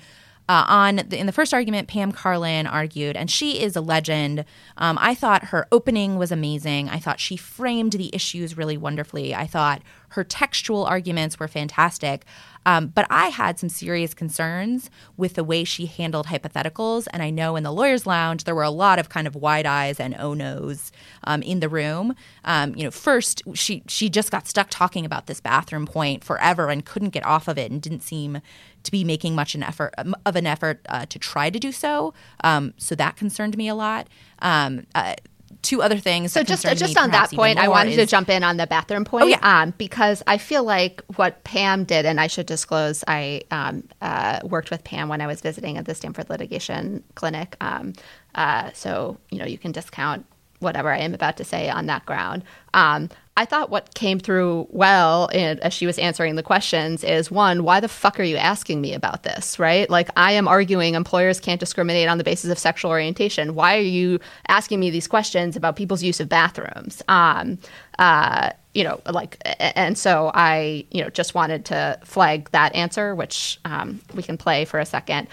uh, on the, in the first argument, Pam Karlan argued, and she is a legend. Um, I thought her opening was amazing. I thought she framed the issues really wonderfully. I thought her textual arguments were fantastic. Um, but I had some serious concerns with the way she handled hypotheticals. And I know in the lawyer's lounge, there were a lot of kind of wide eyes and oh no's um, in the room. Um, you know, first, she, she just got stuck talking about this bathroom point forever and couldn't get off of it and didn't seem to be making much an effort of an effort uh, to try to do so. Um, so that concerned me a lot. Um, uh, two other things. So just just on that point, I wanted is, to jump in on the bathroom point. Oh, yeah. um, because I feel like what Pam did, and I should disclose, I um, uh, worked with Pam when I was visiting at the Stanford Litigation Clinic. Um, uh, so you know you can discount whatever I am about to say on that ground. Um, I thought what came through well in, as she was answering the questions is one, why the fuck are you asking me about this, right? Like, I am arguing employers can't discriminate on the basis of sexual orientation. Why are you asking me these questions about people's use of bathrooms? Um, uh, you know, like, and so I, you know, just wanted to flag that answer, which um, we can play for a second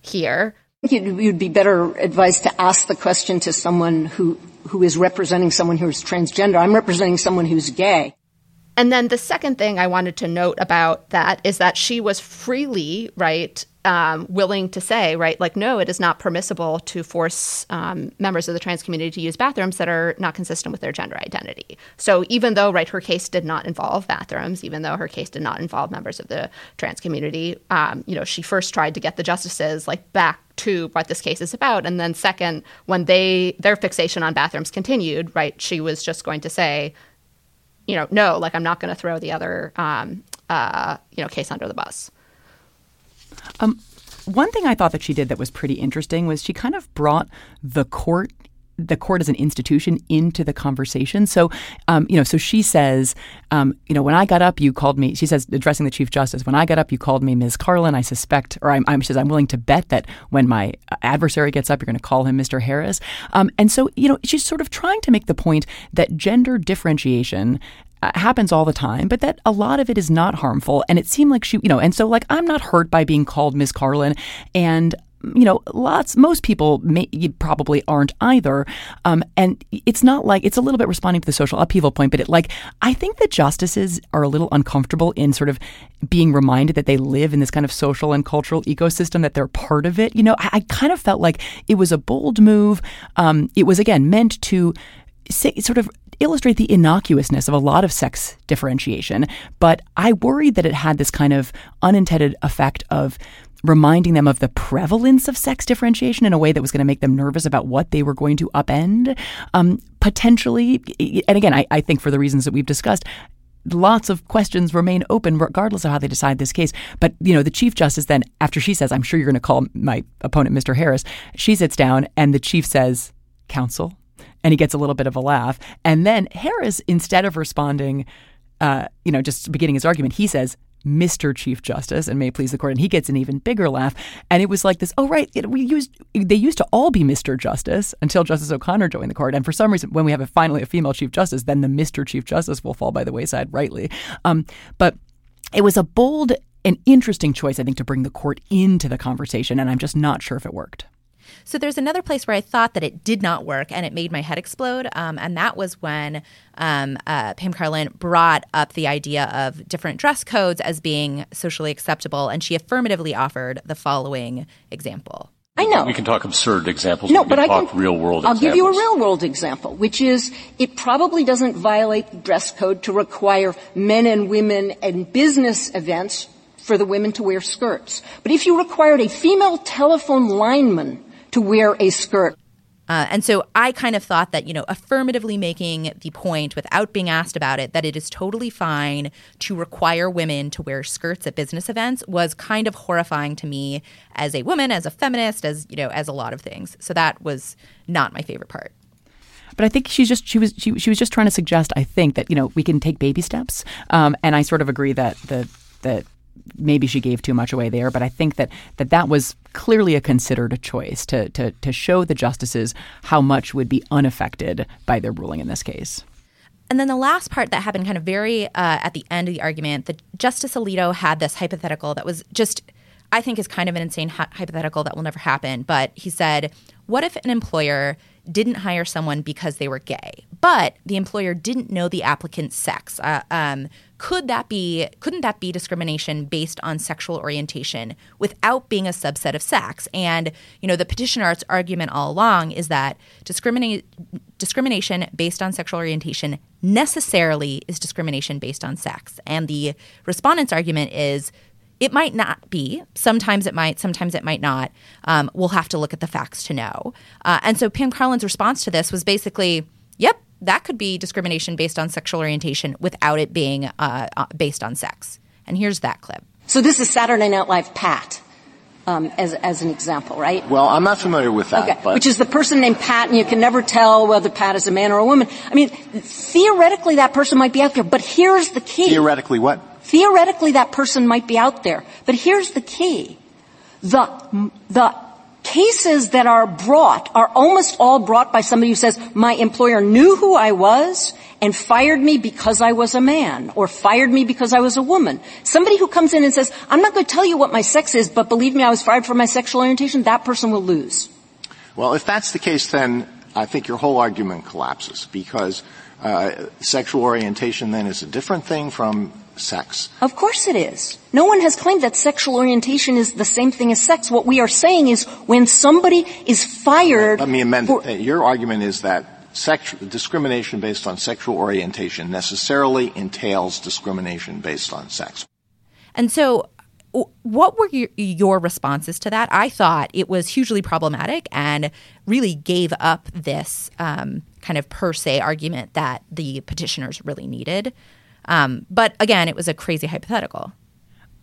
here. I think it would be better advice to ask the question to someone who who is representing someone who is transgender. I'm representing someone who's gay. And then the second thing I wanted to note about that is that she was freely, right, um, willing to say, right, like, no, it is not permissible to force um, members of the trans community to use bathrooms that are not consistent with their gender identity. So even though, right, her case did not involve bathrooms, even though her case did not involve members of the trans community, um, you know, she first tried to get the justices like back to what this case is about, and then second, when they their fixation on bathrooms continued, right, she was just going to say, you know, no, like I'm not going to throw the other, um, uh, you know, case under the bus. Um, one thing I thought that she did that was pretty interesting was she kind of brought the court the court as an institution into the conversation. So, um, you know, so she says, um, you know, when I got up, you called me. She says, addressing the chief justice, when I got up, you called me Ms. Karlan. I suspect, or I'm, I'm she says, I'm willing to bet that when my adversary gets up, you're going to call him Mr. Harris. Um, and so, you know, she's sort of trying to make the point that gender differentiation uh, happens all the time, but that a lot of it is not harmful. And it seemed like she, you know, and so like I'm not hurt by being called Miss Karlan, and you know, lots, most people may, probably aren't either. Um, and it's not like, it's a little bit responding to the social upheaval point, but it like, I think the justices are a little uncomfortable in sort of being reminded that they live in this kind of social and cultural ecosystem, that they're part of it. You know, I, I kind of felt like it was a bold move. Um, it was, again, meant to sort of illustrate the innocuousness of a lot of sex differentiation, but I worried that it had this kind of unintended effect of reminding them of the prevalence of sex differentiation in a way that was going to make them nervous about what they were going to upend. Um, potentially, and again, I, I think for the reasons that we've discussed, lots of questions remain open regardless of how they decide this case. But, you know, the Chief Justice then, after she says, I'm sure you're going to call my opponent Mr. Harris, she sits down and the Chief says, Counsel, and he gets a little bit of a laugh. And then Harris, instead of responding, uh, you know, just beginning his argument, he says, Mr. Chief Justice, and may please the court, and he gets an even bigger laugh. And it was like this. Oh, right, it, we used they used to all be Mr. Justice until Justice O'Connor joined the court, and for some reason, when we have a, finally a female Chief Justice, then the Mr. Chief Justice will fall by the wayside, rightly. Um, but it was a bold and interesting choice, I think, to bring the court into the conversation, and I'm just not sure if it worked. So there's another place where I thought that it did not work and it made my head explode. Um, and that was when um, uh, Pam Karlan brought up the idea of different dress codes as being socially acceptable. And she affirmatively offered the following example. I know. We can talk absurd examples. No, we but can I can, real world I'll examples. give you a real world example, which is it probably doesn't violate the dress code to require men and women and business events for the women to wear skirts. But if you required a female telephone lineman to wear a skirt. Uh, and so I kind of thought that, you know, affirmatively making the point without being asked about it that it is totally fine to require women to wear skirts at business events was kind of horrifying to me as a woman, as a feminist, as, you know, as a lot of things. So that was not my favorite part. But I think she's just she was she, she was just trying to suggest I think that you know we can take baby steps, um, and I sort of agree that the that maybe she gave too much away there, but I think that that, that was clearly a considered choice to, to, to show the justices how much would be unaffected by their ruling in this case. And then the last part that happened kind of very uh, at the end of the argument, that Justice Alito had this hypothetical that was just, I think, is kind of an insane hypothetical that will never happen. But he said, what if an employer didn't hire someone because they were gay, but the employer didn't know the applicant's sex? Uh, um, could that be couldn't that be discrimination based on sexual orientation without being a subset of sex and you know the petitioner's argument all along is that discrimination based on sexual orientation necessarily is discrimination based on sex and the respondent's argument is it might not be. Sometimes it might. Sometimes it might not. Um, we'll have to look at the facts to know. Uh, and so Pam Karlan's response to this was basically, "Yep, that could be discrimination based on sexual orientation without it being uh, uh, based on sex. And here's that clip. So this is Saturday Night Live Pat. Um, as, as an example, right? Well, I'm not familiar with that. Okay. Which is the person named Pat, and you can never tell whether Pat is a man or a woman. I mean, theoretically, that person might be out there, but here's the key. Theoretically, what? Theoretically, that person might be out there, but here's the key: the the cases that are brought are almost all brought by somebody who says, my employer knew who I was and fired me because I was a man or fired me because I was a woman. Somebody who comes in and says, I'm not going to tell you what my sex is, but believe me, I was fired for my sexual orientation, that person will lose. Well, if that's the case, then I think your whole argument collapses because uh, sexual orientation then is a different thing from sex. Of course it is. No one has claimed that sexual orientation is the same thing as sex. What we are saying is when somebody is fired. Let me amend for, it. Your argument is that sexual, discrimination based on sexual orientation necessarily entails discrimination based on sex. And so what were your, your, responses to that? I thought it was hugely problematic and really gave up this um, kind of per se argument that the petitioners really needed. Um, but again, it was a crazy hypothetical.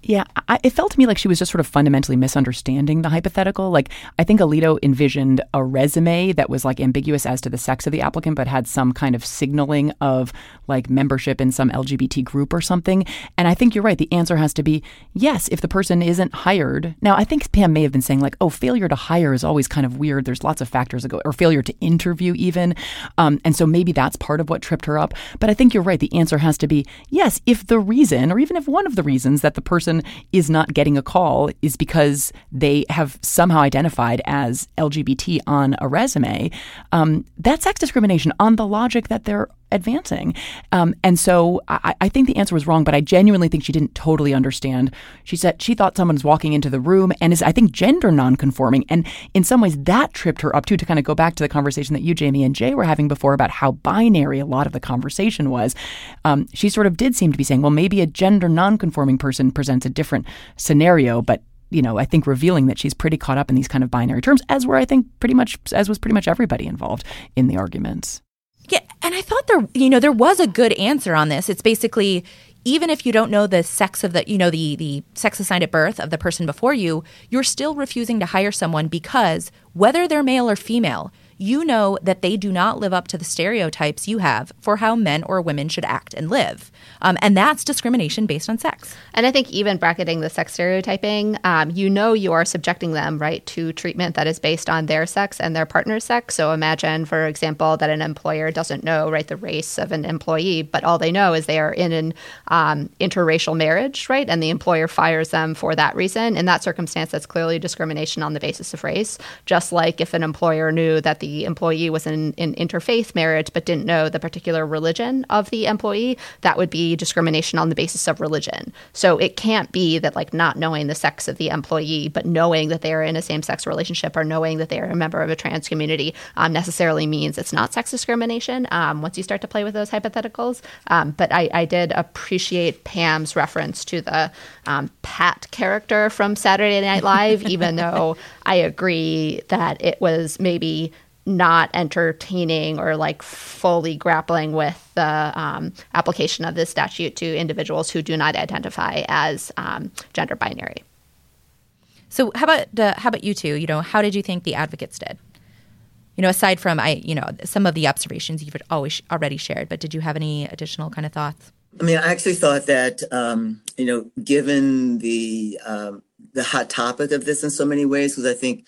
Yeah, I, it felt to me like she was just sort of fundamentally misunderstanding the hypothetical. Like, I think Alito envisioned a resume that was like ambiguous as to the sex of the applicant, but had some kind of signaling of like membership in some LGBT group or something. And I think you're right. The answer has to be yes, if the person isn't hired. Now, I think Pam may have been saying, like, oh, failure to hire is always kind of weird. There's lots of factors that go, or failure to interview even. Um, and so maybe that's part of what tripped her up. But I think you're right. The answer has to be yes, if the reason, or even if one of the reasons that the person person is not getting a call is because they have somehow identified as LGBT on a resume, um, that's sex discrimination on the logic that they're advancing. Um, and so I, I, think the answer was wrong, but I genuinely think she didn't totally understand. She said she thought someone was walking into the room and is, I think, gender nonconforming. And in some ways, that tripped her up too, to kind of go back to the conversation that you, Jamie, and Jay were having before about how binary a lot of the conversation was. Um, she sort of did seem to be saying, well, maybe a gender nonconforming person presents a different scenario, but you know, I think revealing that she's pretty caught up in these kind of binary terms, as were I think pretty much as was pretty much everybody involved in the arguments. And I thought there, you know, there was a good answer on this. It's basically even if you don't know the sex of the, you know, the the sex assigned at birth of the person before you, you're still refusing to hire someone because whether they're male or female, you know that they do not live up to the stereotypes you have for how men or women should act and live. Um, and that's discrimination based on sex. And I think even bracketing the sex stereotyping, um, you know you are subjecting them, right, to treatment that is based on their sex and their partner's sex. So imagine, for example, that an employer doesn't know, right, the race of an employee, but all they know is they are in an um, interracial marriage, right, and the employer fires them for that reason. In that circumstance, that's clearly discrimination on the basis of race. Just like if an employer knew that the the employee was in an interfaith marriage but didn't know the particular religion of the employee, that would be discrimination on the basis of religion. So it can't be that like not knowing the sex of the employee, but knowing that they are in a same sex relationship or knowing that they are a member of a trans community um, necessarily means it's not sex discrimination um, once you start to play with those hypotheticals. Um, but I, I, did appreciate Pam's reference to the um, Pat character from Saturday Night Live, even though I agree that it was maybe not entertaining or like fully grappling with the um, application of this statute to individuals who do not identify as um, gender binary. So how about uh, how about you two? You know, how did you think the advocates did? You know, aside from I, you know, some of the observations you've always already shared, but did you have any additional kind of thoughts? I mean, I actually thought that um, you know, given the um, the hot topic of this in so many ways, because I think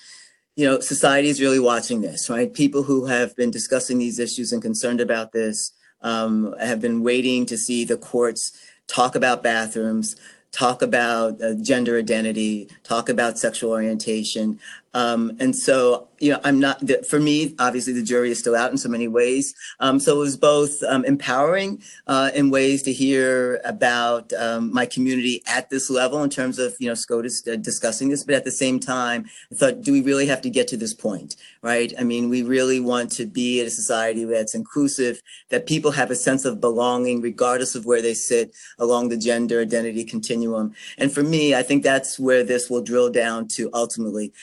you know, society is really watching this, right? People who have been discussing these issues and concerned about this um, have been waiting to see the courts talk about bathrooms, talk about uh, gender identity, talk about sexual orientation. Um, and so you know, I'm not, for me, obviously the jury is still out in so many ways. Um, so it was both um, empowering uh, in ways to hear about um, my community at this level in terms of, you know, SCOTUS uh, discussing this, but at the same time, I thought, do we really have to get to this point, right? I mean, we really want to be a society that's inclusive, that people have a sense of belonging regardless of where they sit along the gender identity continuum. And for me, I think that's where this will drill down to ultimately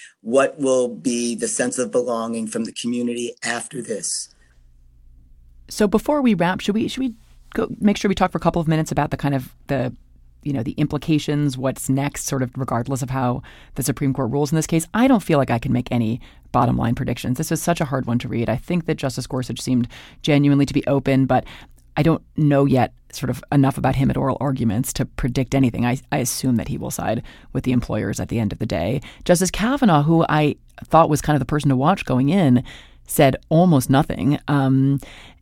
will be the sense of belonging from the community after this. So before we wrap, should we should we go make sure we talk for a couple of minutes about the kind of the you know the implications, what's next, sort of regardless of how the Supreme Court rules in this case. I don't feel like I can make any bottom line predictions. This is such a hard one to read. I think that Justice Gorsuch seemed genuinely to be open, but I don't know yet sort of enough about him at oral arguments to predict anything. I, I assume that he will side with the employers at the end of the day. Justice Kavanaugh, who I thought was kind of the person to watch going in, said almost nothing. Um,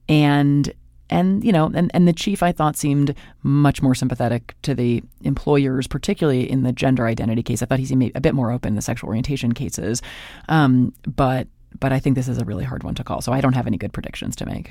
and and you know and, and the chief i thought seemed much more sympathetic to the employers particularly in the gender identity case i thought he seemed a bit more open in the sexual orientation cases um, but but i think this is a really hard one to call so i don't have any good predictions to make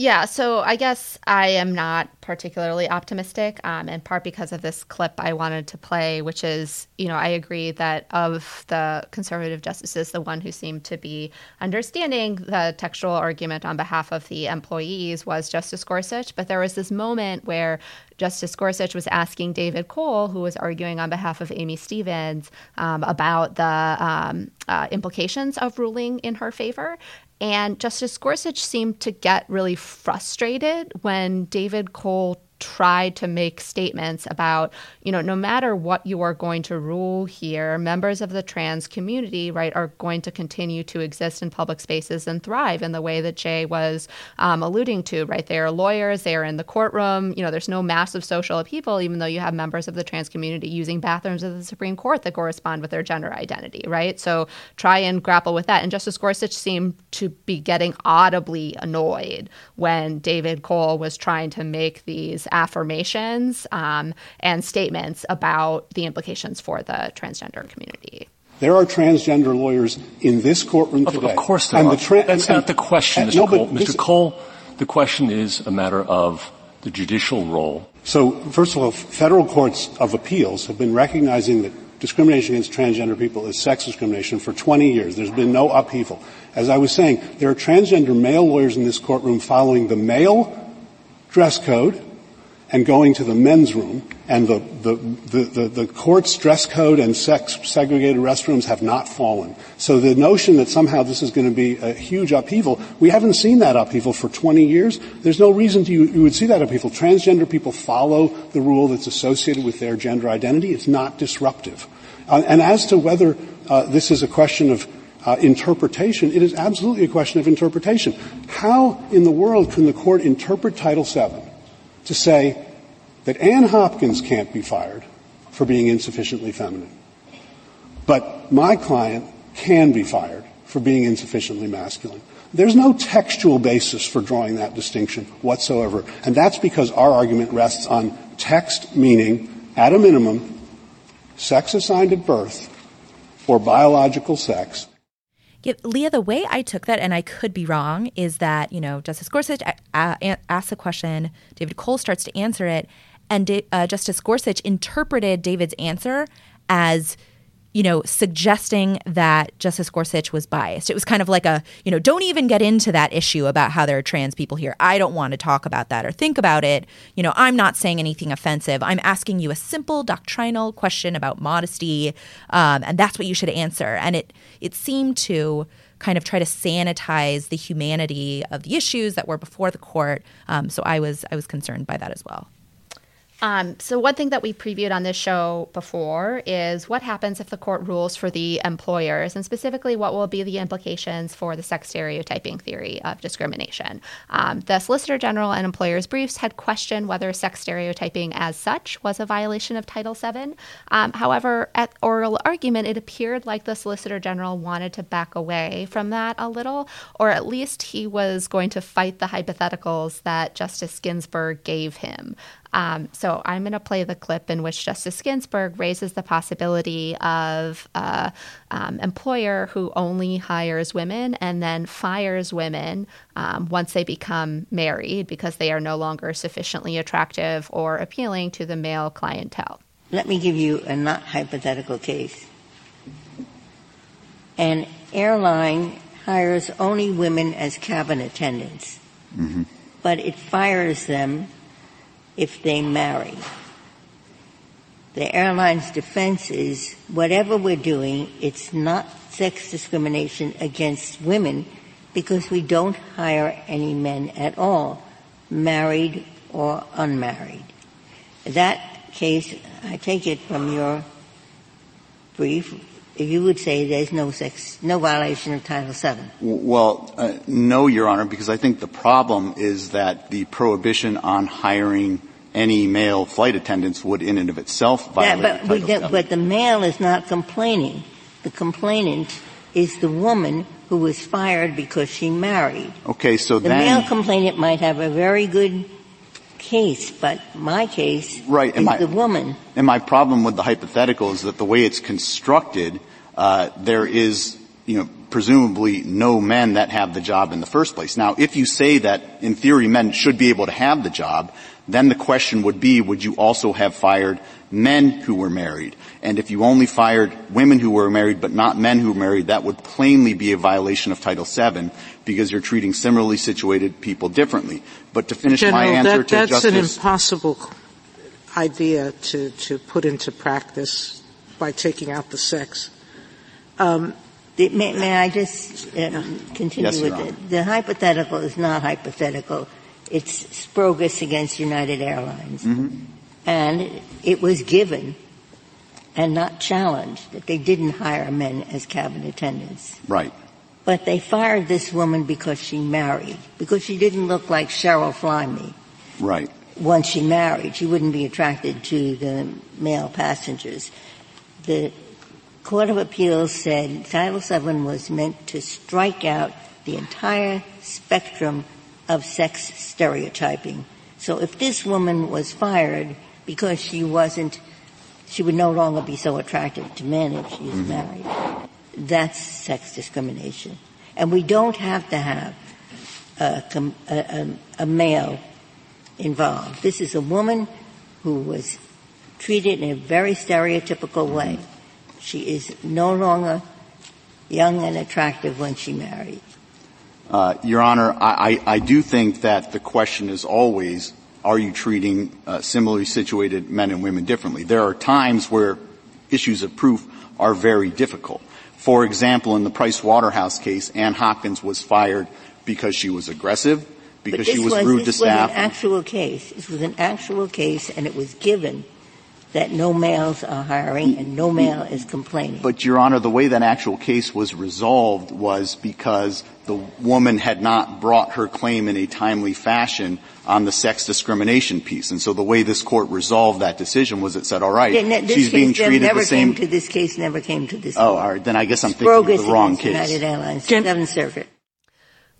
Yeah, so I guess I am not particularly optimistic, um, in part because of this clip I wanted to play, which is, you know, I agree that of the conservative justices, the one who seemed to be understanding the textual argument on behalf of the employees was Justice Gorsuch. But there was this moment where Justice Gorsuch was asking David Cole, who was arguing on behalf of Amy Stevens, um, about the um, uh, implications of ruling in her favor. And Justice Gorsuch seemed to get really frustrated when David Cole tried to make statements about, you know, no matter what you are going to rule here, members of the trans community, right, are going to continue to exist in public spaces and thrive in the way that Jay was um, alluding to, right? They are lawyers, they are in the courtroom, you know, there's no massive social upheaval, even though you have members of the trans community using bathrooms of the Supreme Court that correspond with their gender identity, right? So try and grapple with that. And Justice Gorsuch seemed to be getting audibly annoyed when David Cole was trying to make these affirmations um, and statements about the implications for the transgender community. There are transgender lawyers in this courtroom of, today. Of course there and are. The tra- That's and, not the question, and, Mr. No, Cole. Mr. This, Cole, the question is a matter of the judicial role. So, first of all, federal courts of appeals have been recognizing that discrimination against transgender people is sex discrimination for 20 years. There's been no upheaval. As I was saying, there are transgender male lawyers in this courtroom following the male dress code and going to the men's room, and the, the, the, the, court's dress code and sex segregated restrooms have not fallen. So the notion that somehow this is going to be a huge upheaval, we haven't seen that upheaval for 20 years. There's no reason to, you, you would see that upheaval. Transgender people follow the rule that's associated with their gender identity. It's not disruptive. Uh, and as to whether uh, this is a question of uh, interpretation, it is absolutely a question of interpretation. How in the world can the court interpret Title VII to say that Ann Hopkins can't be fired for being insufficiently feminine, but my client can be fired for being insufficiently masculine? There's no textual basis for drawing that distinction whatsoever, and that's because our argument rests on text meaning, at a minimum, sex assigned at birth or biological sex yeah, Leah, the way I took that, and I could be wrong, is that, you know, Justice Gorsuch asks a question, David Cole starts to answer it, and uh, Justice Gorsuch interpreted David's answer as you know, suggesting that Justice Gorsuch was biased. It was kind of like a, you know, don't even get into that issue about how there are trans people here. I don't want to talk about that or think about it. You know, I'm not saying anything offensive. I'm asking you a simple doctrinal question about modesty, um, and that's what you should answer. And it it seemed to kind of try to sanitize the humanity of the issues that were before the court. Um, so I was I was concerned by that as well. Um, so one thing that we previewed on this show before is what happens if the court rules for the employers, and specifically what will be the implications for the sex stereotyping theory of discrimination. Um, the Solicitor General and employers' briefs had questioned whether sex stereotyping as such was a violation of Title VII. Um, however, at oral argument, it appeared like the Solicitor General wanted to back away from that a little, or at least he was going to fight the hypotheticals that Justice Ginsburg gave him. Um, so I'm going to play the clip in which Justice Ginsburg raises the possibility of an um, employer who only hires women and then fires women um, once they become married because they are no longer sufficiently attractive or appealing to the male clientele. Let me give you a not hypothetical case. An airline hires only women as cabin attendants, mm-hmm. but it fires them if they marry. The airline's defense is whatever we're doing, it's not sex discrimination against women because we don't hire any men at all, married or unmarried. That case, I take it from your brief, you would say there's no sex, no violation of Title VII. Well, uh, no, Your Honor, because I think the problem is that the prohibition on hiring any male flight attendants would in and of itself violate yeah, but. But the male is not complaining. The complainant is the woman who was fired because she married. Okay, so the then... male complainant might have a very good case, but my case right, is my, the woman. And my problem with the hypothetical is that the way it's constructed, uh, there is, you know, presumably no men that have the job in the first place. Now, if you say that in theory men should be able to have the job, then the question would be, would you also have fired men who were married? And if you only fired women who were married but not men who were married, that would plainly be a violation of Title VII because you're treating similarly situated people differently. But to finish General, my answer that, to that's Justice... an impossible idea to, to put into practice by taking out the sex. Um, may, may, I just uh, continue yes, with it? The hypothetical is not hypothetical. It's Sprogis against United Airlines. Mm-hmm. And it was given and not challenged that they didn't hire men as cabin attendants. Right. But they fired this woman because she married, because she didn't look like Cheryl Flyme. Right. Once she married, she wouldn't be attracted to the male passengers. The Court of Appeals said Title VII was meant to strike out the entire spectrum of sex stereotyping. So if this woman was fired because she wasn't, she would no longer be so attractive to men if she is mm-hmm. married. That's sex discrimination. And we don't have to have a, a, a male involved. This is a woman who was treated in a very stereotypical way. She is no longer young and attractive when she married. Uh, Your Honor, I, I, I, do think that the question is always, are you treating uh, similarly situated men and women differently? There are times where issues of proof are very difficult. For example, in the Price Waterhouse case, Ann Hopkins was fired because she was aggressive, because she was, was rude to staff. This was an actual case. This was an actual case, and it was given that no males are hiring and no male is complaining. But, Your Honor, the way that actual case was resolved was because the woman had not brought her claim in a timely fashion on the sex discrimination piece. And so the way this court resolved that decision was it said, all right, yeah, she's being treated never the same. Came to this case never came to this. Oh, court. all right. Then I guess I'm thinking of the wrong case. United Airlines, Seventh Circuit.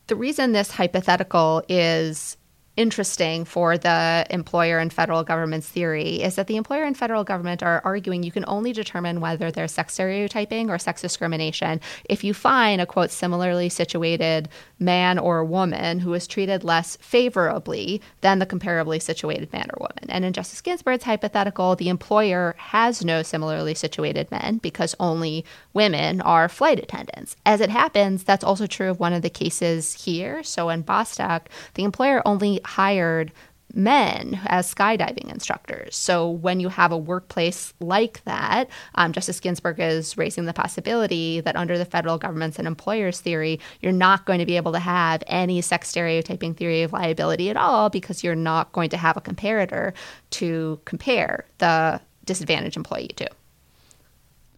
The reason this hypothetical is interesting for the employer and federal government's theory is that the employer and federal government are arguing you can only determine whether there's sex stereotyping or sex discrimination if you find a quote similarly situated man or woman who is treated less favorably than the comparably situated man or woman. And in Justice Ginsburg's hypothetical, the employer has no similarly situated men because only women are flight attendants. As it happens, that's also true of one of the cases here. So in Bostock, the employer only hired men as skydiving instructors. So when you have a workplace like that, um, Justice Ginsburg is raising the possibility that under the federal government's and employers theory, you're not going to be able to have any sex stereotyping theory of liability at all because you're not going to have a comparator to compare the disadvantaged employee to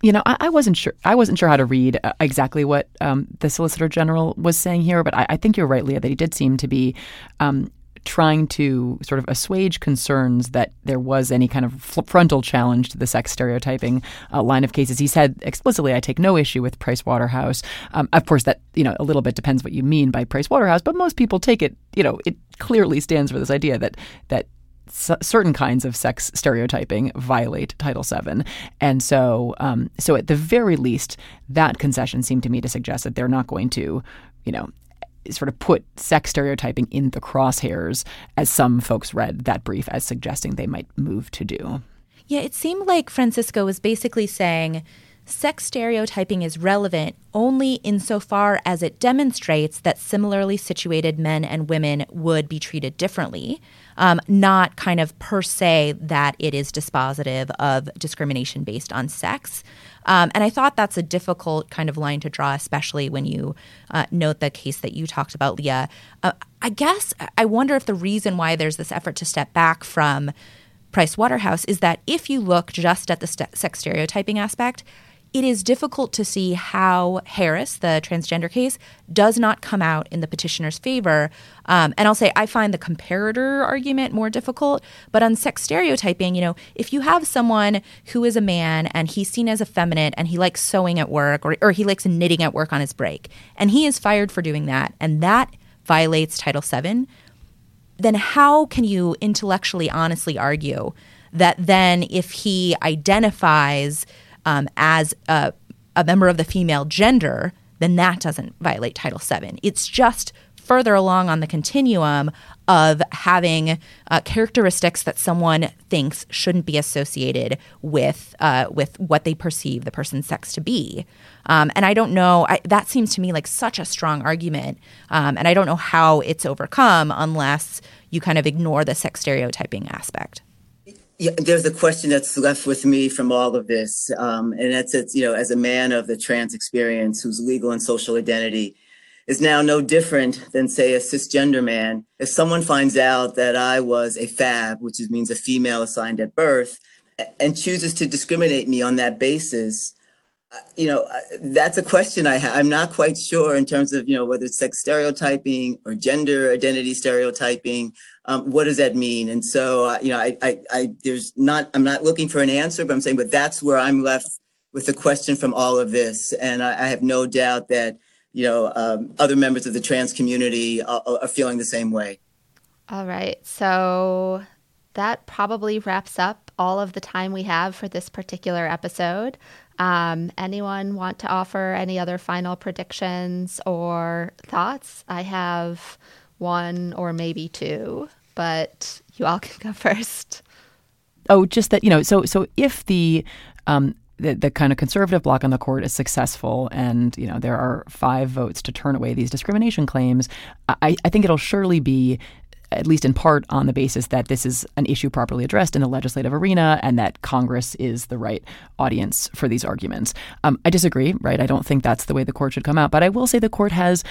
you know, I, I, wasn't sure. I wasn't sure how to read uh, exactly what um, the Solicitor General was saying here, but I, I, think you're right, Leah, that he did seem to be um, trying to sort of assuage concerns that there was any kind of frontal challenge to the sex stereotyping uh, line of cases. He said explicitly, "I take no issue with Price Waterhouse." Um, of course, that you know a little bit depends what you mean by Price Waterhouse, but most people take it. You know, it clearly stands for this idea that that certain kinds of sex stereotyping violate Title VII, and so um, so at the very least, that concession seemed to me to suggest that they're not going to, you know, sort of put sex stereotyping in the crosshairs, as some folks read that brief as suggesting they might move to do. Yeah, it seemed like Francisco was basically saying sex stereotyping is relevant only insofar as it demonstrates that similarly situated men and women would be treated differently, um, not kind of per se that it is dispositive of discrimination based on sex. Um, and I thought that's a difficult kind of line to draw, especially when you uh, note the case that you talked about, Leah. Uh, I guess I wonder if the reason why there's this effort to step back from Price Waterhouse is that if you look just at the st- sex stereotyping aspect, it is difficult to see how Harris, the transgender case, does not come out in the petitioner's favor. Um, and I'll say I find the comparator argument more difficult. But on sex stereotyping, you know, if you have someone who is a man and he's seen as effeminate and he likes sewing at work or, or he likes knitting at work on his break, and he is fired for doing that, and that violates Title VII, then how can you intellectually honestly argue that then if he identifies um, as a, a member of the female gender, then that doesn't violate Title VII. It's just further along on the continuum of having uh, characteristics that someone thinks shouldn't be associated with uh, with what they perceive the person's sex to be. Um, and I don't know. I, that seems to me like such a strong argument, um, and I don't know how it's overcome unless you kind of ignore the sex stereotyping aspect. Yeah, there's a question that's left with me from all of this, um, and that's it's you know as a man of the trans experience whose legal and social identity is now no different than say a cisgender man. If someone finds out that I was a fab, which means a female assigned at birth, and chooses to discriminate me on that basis, you know, that's a question I have. I'm not quite sure in terms of, you know, whether it's sex stereotyping or gender identity stereotyping. Um, what does that mean? And so, uh, you know, I, I, I, there's not, I'm not looking for an answer, but I'm saying, but that's where I'm left with the question from all of this. And I, I have no doubt that, you know, um, other members of the trans community are, are feeling the same way. All right. So that probably wraps up all of the time we have for this particular episode. Um, anyone want to offer any other final predictions or thoughts? I have one or maybe two, but you all can go first. Oh, just that you know. So so if the um, the, the kind of conservative bloc on the court is successful and you know there are five votes to turn away these discrimination claims, I, I think it'll surely be at least in part on the basis that this is an issue properly addressed in the legislative arena and that Congress is the right audience for these arguments. Um, I disagree, right? I don't think that's the way the court should come out, but I will say the court has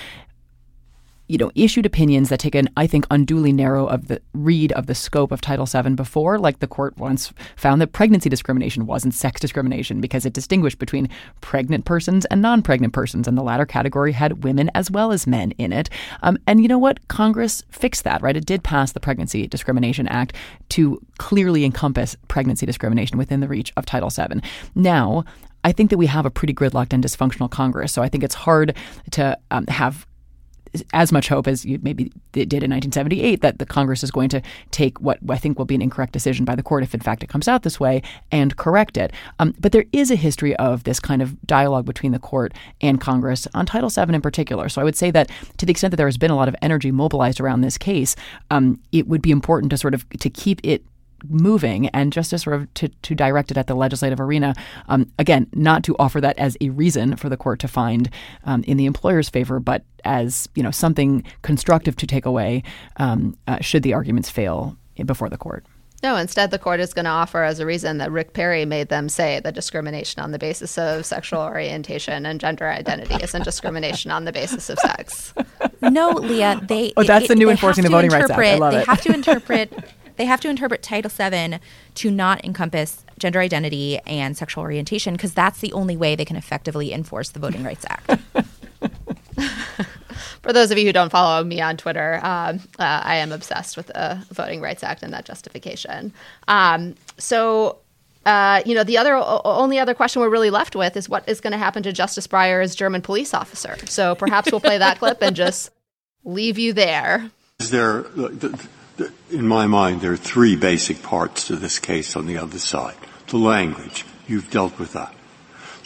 you know, issued opinions that take an, I think, unduly narrow of the read of the scope of Title VII before. Like the court once found that pregnancy discrimination wasn't sex discrimination because it distinguished between pregnant persons and non-pregnant persons, and the latter category had women as well as men in it. Um, and you know what? Congress fixed that, right? It did pass the Pregnancy Discrimination Act to clearly encompass pregnancy discrimination within the reach of Title VII. Now, I think that we have a pretty gridlocked and dysfunctional Congress. So I think it's hard to um, have as much hope as you maybe it did in 1978 that the Congress is going to take what I think will be an incorrect decision by the court if in fact it comes out this way and correct it. Um, but there is a history of this kind of dialogue between the court and Congress on Title VII in particular. So I would say that to the extent that there has been a lot of energy mobilized around this case, um, it would be important to sort of to keep it moving and just to sort of to, to direct it at the legislative arena. Um, again, not to offer that as a reason for the court to find um, in the employer's favor, but as you know something constructive to take away um, uh, should the arguments fail before the court. No, instead, the court is going to offer as a reason that Rick Perry made them say that discrimination on the basis of sexual orientation and gender identity isn't discrimination on the basis of sex. No, Leah, they. Oh, that's it, the new enforcing the Voting Rights Act. I love they it. have to interpret they have to interpret Title VII to not encompass gender identity and sexual orientation because that's the only way they can effectively enforce the Voting Rights Act. For those of you who don't follow me on Twitter, um, uh, I am obsessed with the Voting Rights Act and that justification. Um, so uh, you know, the other o- only other question we're really left with is what is going to happen to Justice Breyer as German police officer. So perhaps we'll play that clip and just leave you there. Is there, in my mind, there are three basic parts to this case on the other side. The language, you've dealt with that.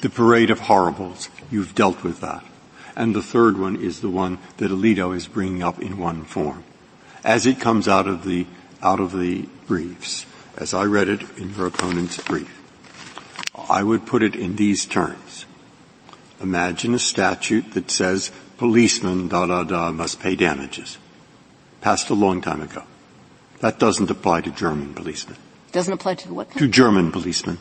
The parade of horribles, you've dealt with that. And the third one is the one that Alito is bringing up in one form. As it comes out of the, out of the briefs, as I read it in your opponent's brief, I would put it in these terms. Imagine a statute that says policemen da da da must pay damages. Passed a long time ago. That doesn't apply to German policemen. Doesn't apply to what? To German policemen.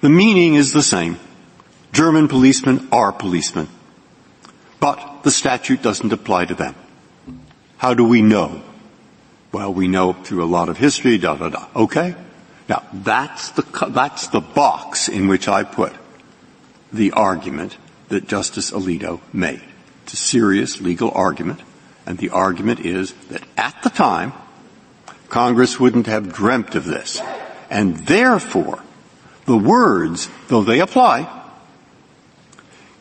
The meaning is the same. German policemen are policemen. But the statute doesn't apply to them. How do we know? Well, we know through a lot of history, da da da. Okay? Now, that's the, that's the box in which I put the argument that Justice Alito made. It's a serious legal argument. And the argument is that at the time, Congress wouldn't have dreamt of this. And therefore, the words, though they apply,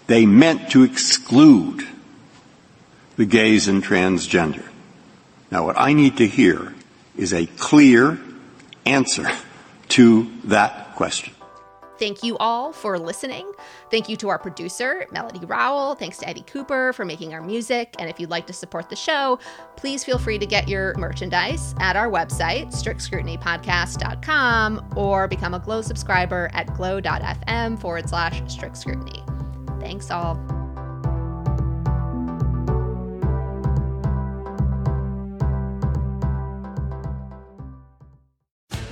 they meant to exclude the gays and transgender. Now what I need to hear is a clear answer to that question. Thank you all for listening. Thank you to our producer, Melody Rowell. Thanks to Eddie Cooper for making our music. And if you'd like to support the show, please feel free to get your merchandise at our website, strictscrutinypodcast.com, or become a Glow subscriber at glow.fm forward slash strict scrutiny. Thanks all.